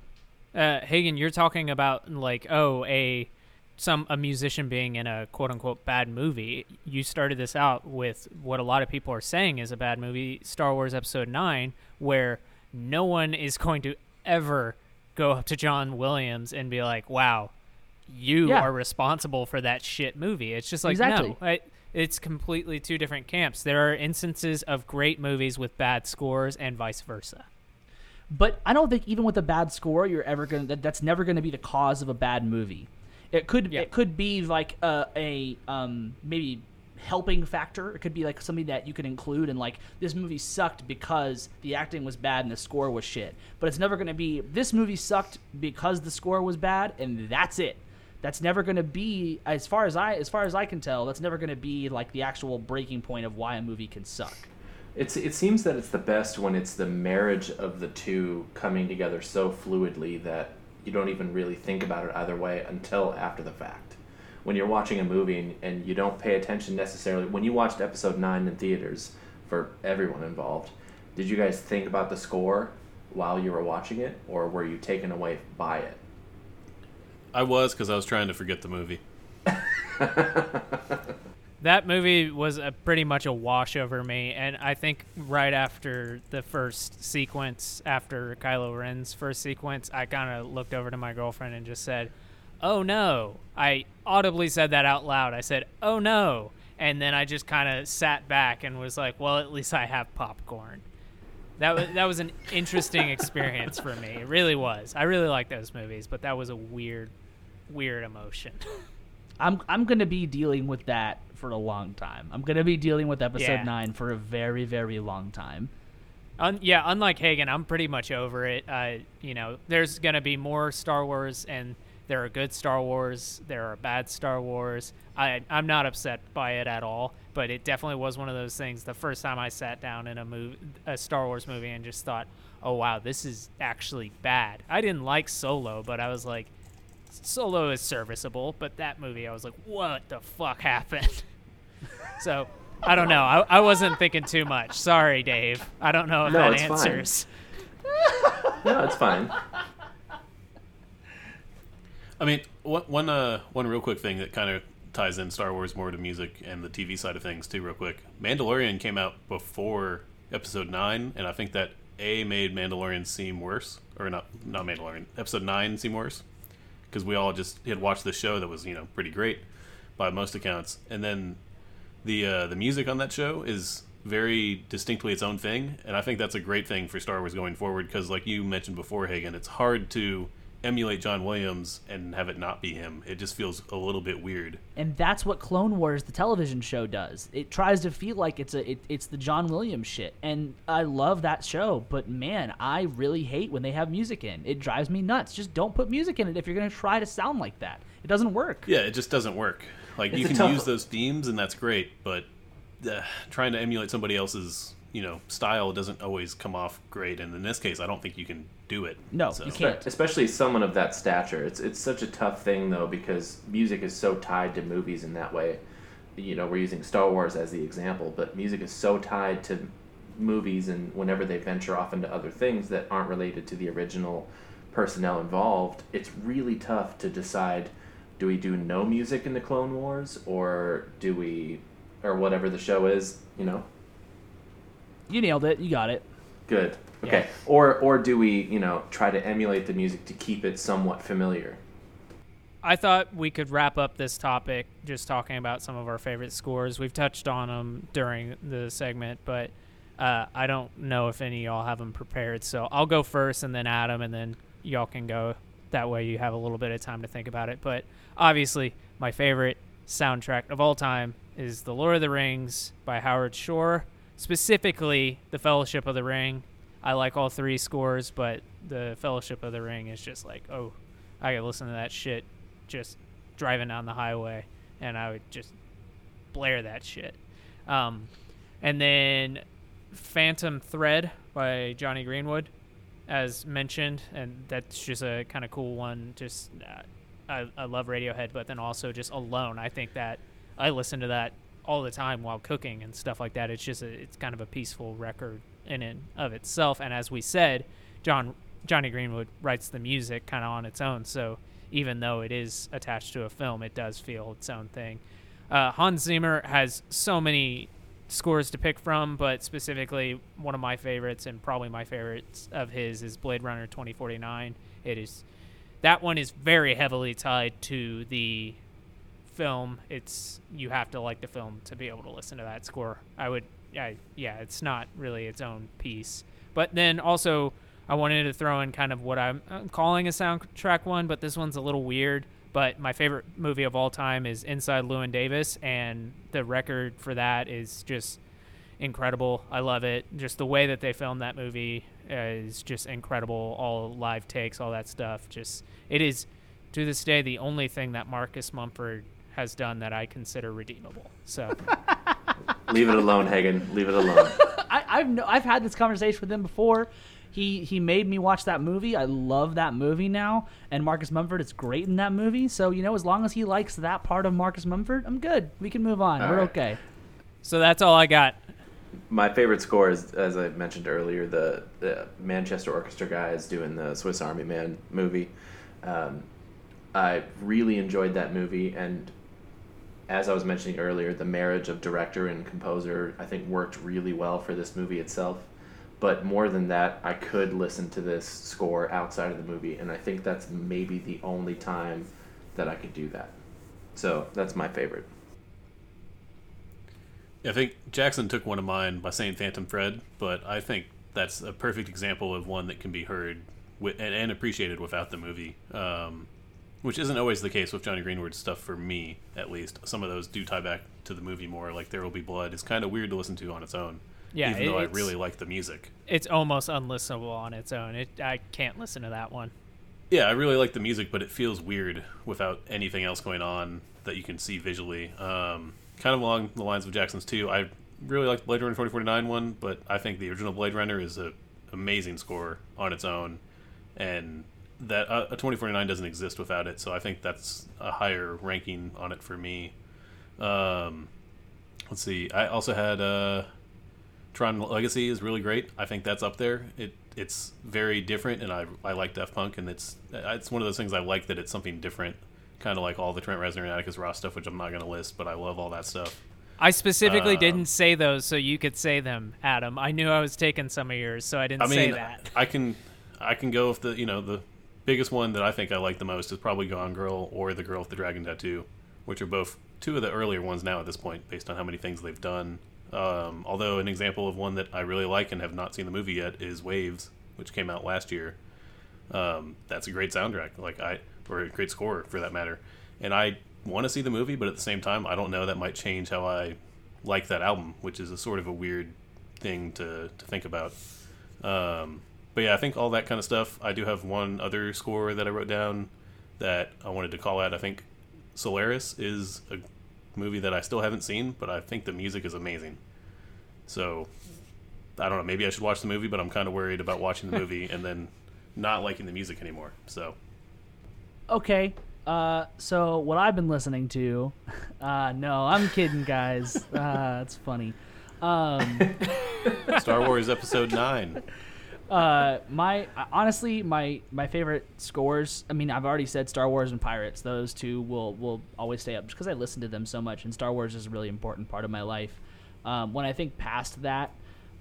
Uh, Hagen, you're talking about like oh a some a musician being in a quote unquote bad movie. You started this out with what a lot of people are saying is a bad movie, Star Wars Episode Nine, where no one is going to ever go up to John Williams and be like, "Wow, you yeah. are responsible for that shit movie." It's just like exactly. no, I, it's completely two different camps. There are instances of great movies with bad scores and vice versa. But I don't think even with a bad score, you're ever gonna that, that's never gonna be the cause of a bad movie. It could yeah. it could be like a, a um, maybe helping factor. It could be like something that you could include in like this movie sucked because the acting was bad and the score was shit. But it's never going to be this movie sucked because the score was bad and that's it. That's never going to be as far as I as far as I can tell, that's never going to be like the actual breaking point of why a movie can suck. It's it seems that it's the best when it's the marriage of the two coming together so fluidly that you don't even really think about it either way until after the fact. When you're watching a movie and, and you don't pay attention necessarily, when you watched episode 9 in theaters for everyone involved, did you guys think about the score while you were watching it, or were you taken away by it? I was because I was trying to forget the movie. that movie was a, pretty much a wash over me, and I think right after the first sequence, after Kylo Ren's first sequence, I kind of looked over to my girlfriend and just said, "Oh no!" I audibly said that out loud. I said, "Oh no!" and then I just kind of sat back and was like, "Well, at least I have popcorn." That was that was an interesting experience for me. It really was. I really like those movies, but that was a weird, weird emotion. I'm I'm gonna be dealing with that for a long time. I'm gonna be dealing with episode yeah. nine for a very very long time. Un- yeah, unlike Hagen, I'm pretty much over it. Uh, you know, there's gonna be more Star Wars, and there are good Star Wars, there are bad Star Wars. I I'm not upset by it at all, but it definitely was one of those things. The first time I sat down in a movie, a Star Wars movie, and just thought, oh wow, this is actually bad. I didn't like Solo, but I was like. Solo is serviceable, but that movie, I was like, what the fuck happened? So I don't know. I, I wasn't thinking too much. Sorry, Dave. I don't know if no, that answers. no, it's fine. I mean, one one uh one real quick thing that kind of ties in Star Wars more to music and the TV side of things too. Real quick, Mandalorian came out before Episode Nine, and I think that a made Mandalorian seem worse, or not not Mandalorian Episode Nine seem worse because we all just had watched the show that was you know pretty great by most accounts, and then the uh, the music on that show is very distinctly its own thing, and I think that's a great thing for Star Wars going forward because, like you mentioned before, Hagen, it's hard to emulate John Williams and have it not be him. It just feels a little bit weird. And that's what Clone Wars, the television show, does. It tries to feel like it's a it, it's the John Williams shit, and I love that show. But man, I really hate when they have music in. It drives me nuts. Just don't put music in it if you're gonna try to sound like that. It doesn't work. Yeah, it just doesn't work. Like it's you can tough... use those themes and that's great, but uh, trying to emulate somebody else's you know style doesn't always come off great, and in this case, I don't think you can do it. No, So- you can't. Especially someone of that stature. It's it's such a tough thing though because music is so tied to movies in that way. You know, we're using Star Wars as the example, but music is so tied to movies and whenever they venture off into other things that aren't related to the original personnel involved, it's really tough to decide do we do no music in the Clone Wars or do we or whatever the show is, you know? You nailed it. You got it. Good. Okay. Yeah. Or or do we, you know, try to emulate the music to keep it somewhat familiar? I thought we could wrap up this topic just talking about some of our favorite scores. We've touched on them during the segment, but uh, I don't know if any of y'all have them prepared. So I'll go first and then Adam, and then y'all can go. That way you have a little bit of time to think about it. But obviously, my favorite soundtrack of all time is The Lord of the Rings by Howard Shore, specifically The Fellowship of the Ring. I like all three scores, but The Fellowship of the Ring is just like, oh, I could listen to that shit just driving down the highway, and I would just blare that shit. Um, and then Phantom Thread by Jonny Greenwood, as mentioned, and that's just a kind of cool one. Just uh, I, I love Radiohead, but then also just alone, I think that I listen to that all the time while cooking and stuff like that. It's just a, it's kind of a peaceful record in and of itself. And as we said, John Jonny Greenwood writes the music kind of on its own, so even though it is attached to a film, it does feel its own thing. Uh, Hans Zimmer has so many scores to pick from, but specifically one of my favorites and probably my favorites of his is Blade Runner 2049. It is that one is very heavily tied to the film. It's you have to like the film to be able to listen to that score. I would yeah, yeah, it's not really its own piece. But then also I wanted to throw in kind of what I'm, I'm calling a soundtrack one, but this one's a little weird. But my favorite movie of all time is Inside Llewyn Davis, and the record for that is just incredible. I love it. Just the way that they filmed that movie uh, is just incredible. All live takes, all that stuff. Just it is to this day the only thing that Marcus Mumford has done that I consider redeemable. So Leave it alone, Hagen. Leave it alone. I, I've no, I've had this conversation with him before. He he made me watch that movie. I love that movie now, and Marcus Mumford is great in that movie. So you know, as long as he likes that part of Marcus Mumford, I'm good. We can move on. All We're right. okay. so that's all I got. My favorite score is, as I mentioned earlier, the, the Manchester Orchestra guys doing the Swiss Army Man movie. Um, I really enjoyed that movie, and as I was mentioning earlier, the marriage of director and composer I think worked really well for this movie itself. But more than that, I could listen to this score outside of the movie, and I think that's maybe the only time that I could do that. So that's my favorite. I think Jackson took one of mine by saying Phantom Thread, but I think that's a perfect example of one that can be heard wi- and, and appreciated without the movie, um, which isn't always the case with Jonny Greenwood's stuff for me, at least. Some of those do tie back to the movie more, like There Will Be Blood. It's kind of weird to listen to on its own, Yeah, even though I really like the music. It's almost unlistenable on its own. It I can't listen to that one. Yeah, I really like the music, but it feels weird without anything else going on that you can see visually. Um, kind of along the lines of Jackson's too. I really like the Blade Runner 2049 one, but I think the original Blade Runner is a amazing score on its own, and that uh, a 2049 doesn't exist without it. So I think that's a higher ranking on it for me. Um, let's see. I also had uh, Tron Legacy is really great. I think that's up there. It it's very different, and I I like Daft Punk, and it's it's one of those things I like that it's something different, kind of like all the Trent Reznor and Atticus Ross stuff, which I'm not going to list, but I love all that stuff. I specifically Um, didn't say those so you could say them, Adam. I knew I was taking some of yours, so I didn't I say mean, that. I can I can go with the you know the biggest one that I think I like the most is probably Gone Girl or The Girl with the Dragon Tattoo, which are both two of the earlier ones now at this point, based on how many things they've done. Um, although an example of one that I really like and have not seen the movie yet is Waves, which came out last year. Um, that's a great soundtrack, like I or a great score for that matter. And I want to see the movie, but at the same time, I don't know that might change how I like that album, which is a sort of a weird thing to to think about. Um, but yeah, I think all that kind of stuff. I do have one other score that I wrote down that I wanted to call out. I think Solaris is a movie that I still haven't seen, but I think the music is amazing. So I don't know. Maybe I should watch the movie, but I'm kind of worried about watching the movie and then not liking the music anymore. So Okay. Uh, so what I've been listening to, uh, no, I'm kidding, guys. Uh, it's funny. Um, Star Wars Episode Nine. Uh, my honestly, my my favorite scores. I mean, I've already said Star Wars and Pirates. Those two will will always stay up just because I listen to them so much, and Star Wars is a really important part of my life. Um, when I think past that,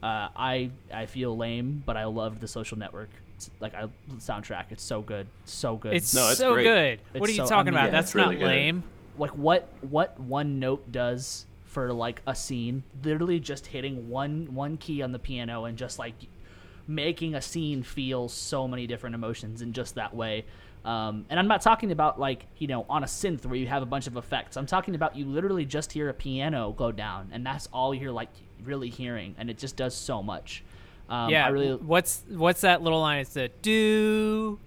uh, I I feel lame, but I love the Social Network. It's, like I soundtrack, it's so good, so good. It's No, it's so great. good. what are you so- talking I mean, about? yeah, That's really not good. lame. like what what one note does for like a scene literally just hitting one one key on the piano and just like making a scene feel so many different emotions in just that way um, and i'm not talking about like you know on a synth where you have a bunch of effects i'm talking about you literally just hear a piano go down and that's all you're like really hearing and it just does so much um, yeah. I really What's what's that little line? It's the do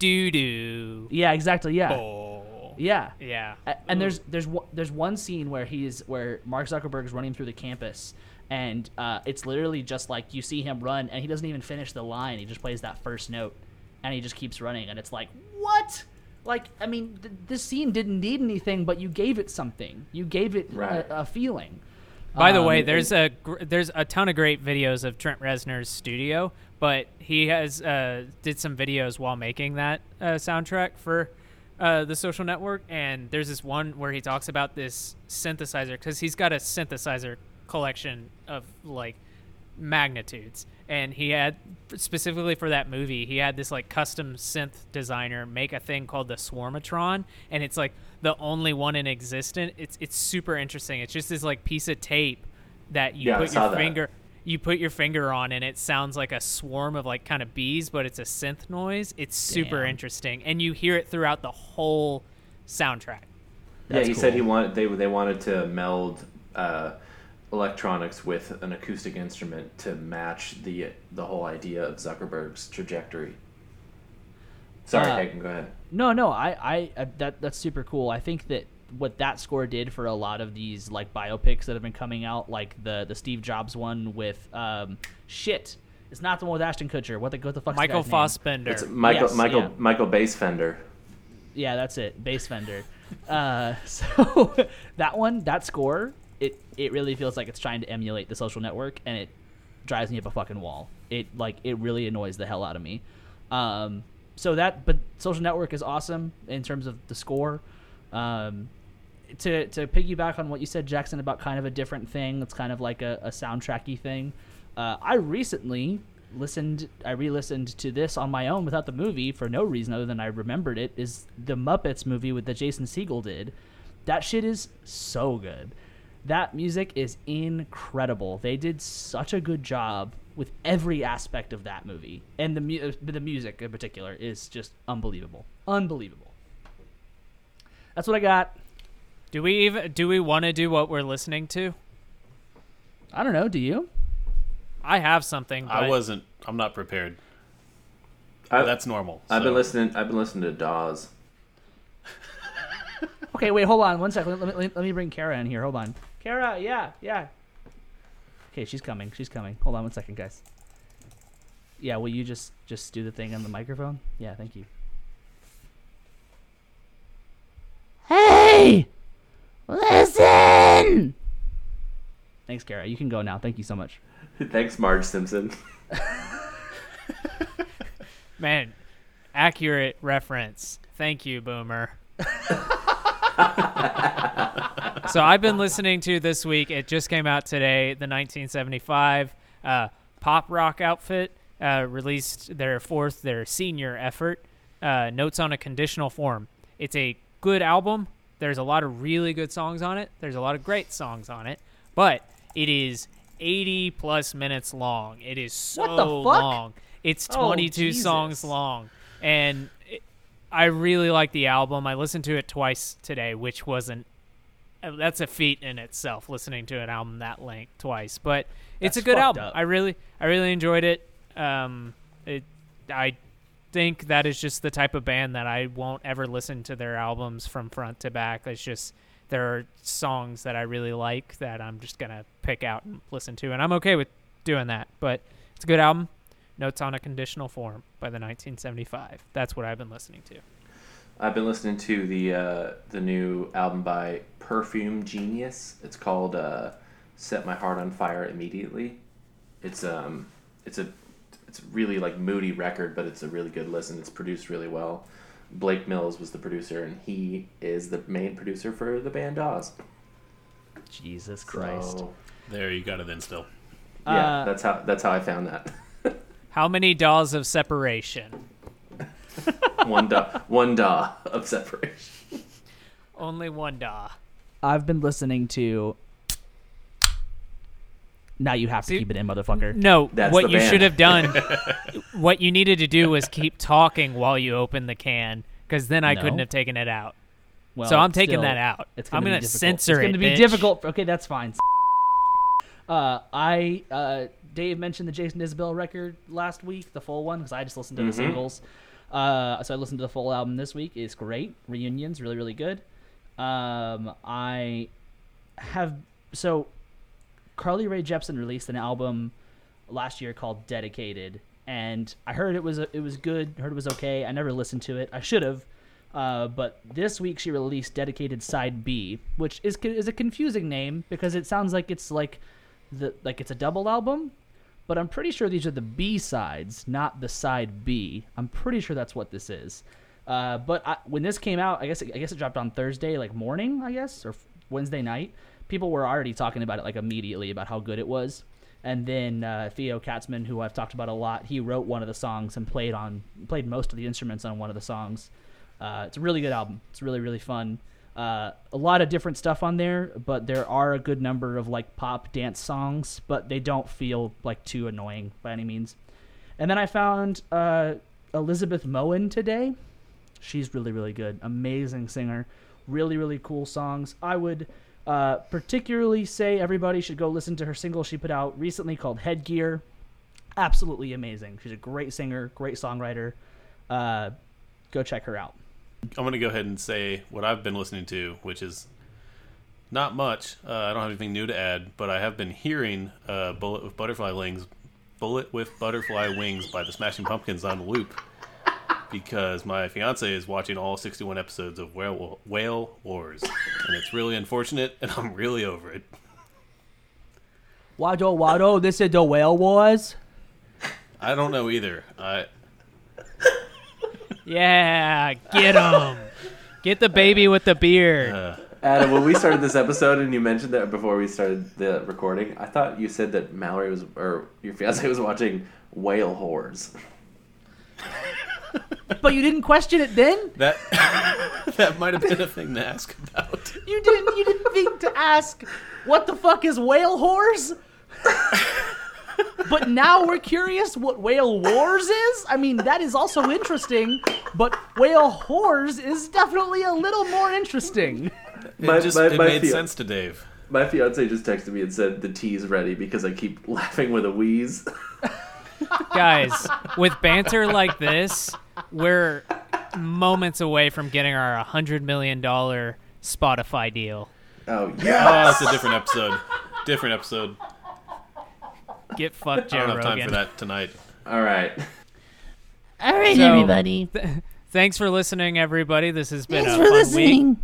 do do. yeah exactly yeah Oh. yeah Yeah. And there's there's there's one scene where he's where Mark Zuckerberg is running through the campus, and uh, it's literally just like you see him run, and he doesn't even finish the line. He just plays that first note, and he just keeps running, and it's like what? Like I mean, th- this scene didn't need anything, but you gave it something. You gave it Right. a, a feeling. By the Um, way, and- there's a gr- there's a ton of great videos of Trent Reznor's studio, but he has uh, did some videos while making that uh, soundtrack for uh, the Social Network, and there's this one where he talks about this synthesizer because he's got a synthesizer collection of like magnitudes, and he had specifically for that movie, he had this like custom synth designer make a thing called the Swarmatron, and it's like the only one in existence. It's it's super interesting. It's just this like piece of tape that you Yeah, put your that. finger you put your finger on and it sounds like a swarm of like kind of bees but it's a synth noise it's super Damn. interesting and you hear it throughout the whole soundtrack yeah, That's he said he wanted they they wanted to meld uh, electronics with an acoustic instrument to match the the whole idea of Zuckerberg's trajectory. Sorry, Uh, Hagen, go ahead. No, no, I, I, I that that's super cool. I think that what that score did for a lot of these like biopics that have been coming out, like the the Steve Jobs one with um shit. It's not the one with Ashton Kutcher. What the what the fuck's the michael guy's name? fassbender It's Michael yes, Michael yeah. Michael Basefender. Yeah, that's it. Bass Fender. uh, so that one, that score, it it really feels like it's trying to emulate the social network, and it drives me up a fucking wall. It like it really annoys the hell out of me. Um, so that, but social network is awesome in terms of the score. Um, to to piggyback on what you said, Jackson, about kind of a different thing. It's kind of like a, a soundtracky thing. Uh, I recently listened. I re-listened to this on my own without the movie for no reason other than I remembered it. Is the Muppets movie with that Jason Segel did? That shit is so good. That music is incredible. They did such a good job with every aspect of that movie, and the mu- uh, the music in particular is just unbelievable. Unbelievable. That's what I got. do we even do we want to do what we're listening to I don't know. Do you? i have something but I wasn't. I'm not prepared. I, That's normal. I've been listening. I've been listening to Dawes. Okay, wait, hold on one second. Let me, let me bring Kara in here. Hold on. Kara, yeah, yeah. Okay, she's coming. She's coming. Hold on one second, guys. Yeah, will you just just do the thing on the microphone? Yeah, thank you. Hey, listen. Thanks, Kara. You can go now. Thank you so much. Thanks, Marge Simpson. man accurate reference thank you boomer so I've been listening to this week. It just came out today. The 1975 uh, pop rock outfit uh, released their fourth, their senior effort. Uh, Notes on a conditional form. It's a good album. There's a lot of really good songs on it. There's a lot of great songs on it, but it is 80 plus minutes long. It is so What the fuck? long. It's Oh, 22 songs long, and it, I really like the album. I listened to it twice today, which wasn't that's a feat in itself listening to an album that length twice but it's That's a good album up. i really i really enjoyed it um it i think that is just the type of band that i won't ever listen to their albums from front to back it's just there are songs that i really like that i'm just gonna pick out and listen to and i'm okay with doing that. But it's a good album. Notes on a Conditional Form by the 1975. That's what I've been listening to. I've been listening to the uh, the new album by Perfume Genius. It's called uh, "Set My Heart on Fire Immediately." It's um it's a it's a really like moody record, but it's a really good listen. It's produced really well. Blake Mills was the producer, and he is the main producer for the band Dawes. Jesus Christ. So, There, you got it then still. yeah, Uh, that's how that's how I found that. How many dolls of separation? one da one da of separation. Only one da. I've been listening to. Now you have to See- keep it in, motherfucker. No, That's what you band. should have done, what you needed to do was keep talking while you open the can, because then I No. couldn't have taken it out. Well, so I'm taking still, that out. It's I'm gonna gonna be difficult. censor it's it. gonna be bitch. difficult. Okay, that's fine. Uh, I uh, Dave mentioned the Jason Isbell record last week, the full one, because I just listened to the Mhm. singles. Uh, so I listened to the full album this week. It's great. Reunions, really, really good. Um, I have so Carly Rae Jepsen released an album last year called Dedicated, and I heard it was it was good. Heard it was okay. I never listened to it. I should have. Uh, but this week she released Dedicated Side B, which is is a confusing name because it sounds like it's like the like it's a double album, but I'm pretty sure these are the B sides, not the side B. I'm pretty sure that's what this is. Uh, but I, when this came out, I guess it, I guess it dropped on Thursday, like morning, I guess, or Wednesday night. People were already talking about it like immediately about how good it was. And then uh, Theo Katzman, who I've talked about a lot, he wrote one of the songs and played on played most of the instruments on one of the songs. Uh, it's a really good album. It's really really fun. Uh, a lot of different stuff on there, but there are a good number of like pop dance songs, but they don't feel like too annoying by any means. And then I found uh, Elizabeth Moen today. She's really really good, amazing singer, really really cool songs. I would uh, particularly say everybody should go listen to her single she put out recently called Headgear. Absolutely amazing. She's a great singer, great songwriter. Uh, go check her out. I'm going to go ahead and say what I've been listening to, which is not much. Uh, I don't have anything new to add, but I have been hearing uh, "Bullet with Butterfly Wings," "Bullet with Butterfly Wings" by the Smashing Pumpkins on loop because my fiance is watching all 61 episodes of Whale, Whale Wars, and it's really unfortunate, and I'm really over it. Wado Wado, this is the whale wars. I don't know either. I Yeah, get him. get the baby with the beard. uh, Adam, when we started this episode and you mentioned that before we started the recording, I thought you said that Mallory was, or your fiance was watching whale whores. But you didn't question it then. that that might have been a thing to ask about. You didn't. You didn't think to ask what the fuck is whale whores. but now we're curious what whale wars is. I mean, that is also interesting. But whale whores is definitely a little more interesting. It My- just my- it my made feel- sense to Dave. My fiance just texted me and said the tea's ready because I keep laughing with a wheeze. Guys, with banter like this, we're moments away from getting our $100 million Spotify deal. Oh Oh, yeah. that's a different episode. Different episode. Get fucked, Joe I don't have time Rogan. for that tonight. All right. All right, So- everybody. Thanks for listening, everybody. This has been Thanks a for fun listening. week.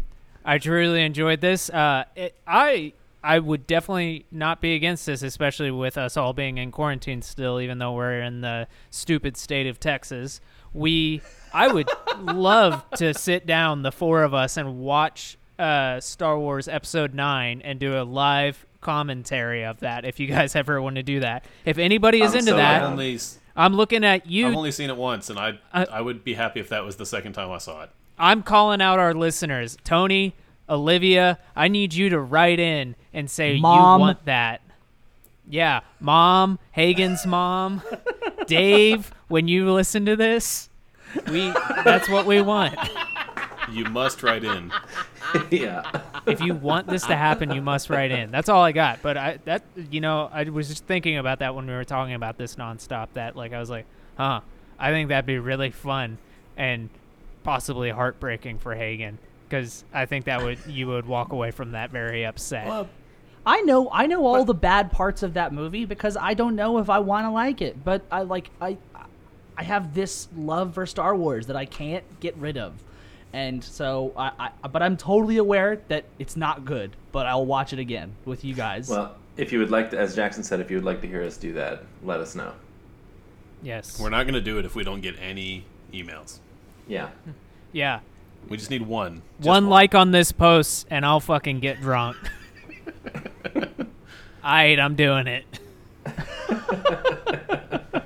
I truly enjoyed this. Uh, it, I I would definitely not be against this, especially with us all being in quarantine still, even though we're in the stupid state of Texas. We I would love to sit down, the four of us, and watch uh, Star Wars Episode Nine and do a live commentary of that. If you guys ever want to do that, if anybody is I'm into so that. Only, I'm looking at you. I've only seen it once, and I Uh, I would be happy if that was the second time I saw it. I'm calling out our listeners. Tony, Olivia, I need you to write in and say Mom. you want that. Yeah, mom, Hagen's mom, Dave, when you listen to this, we that's what we want. You must write in. yeah. If you want this to happen, you must write in. That's all I got. But I that you know, I was just thinking about that when we were talking about this nonstop that like I was like, "Huh, I think that'd be really fun and possibly heartbreaking for Hagen." Because I think that would you would walk away from that very upset. Well, I know I know all the bad parts of that movie because I don't know if I want to like it, but I like I I have this love for Star Wars that I can't get rid of. And so I, I but I'm totally aware that it's not good, but I'll watch it again with you guys. Well, if you would like to, as Jackson said, if you would like to hear us do that, let us know. Yes. We're not going to do it if we don't get any emails. Yeah. yeah. We just need one. Just one like on this post, and I'll fucking get drunk. Alright, I'm doing it.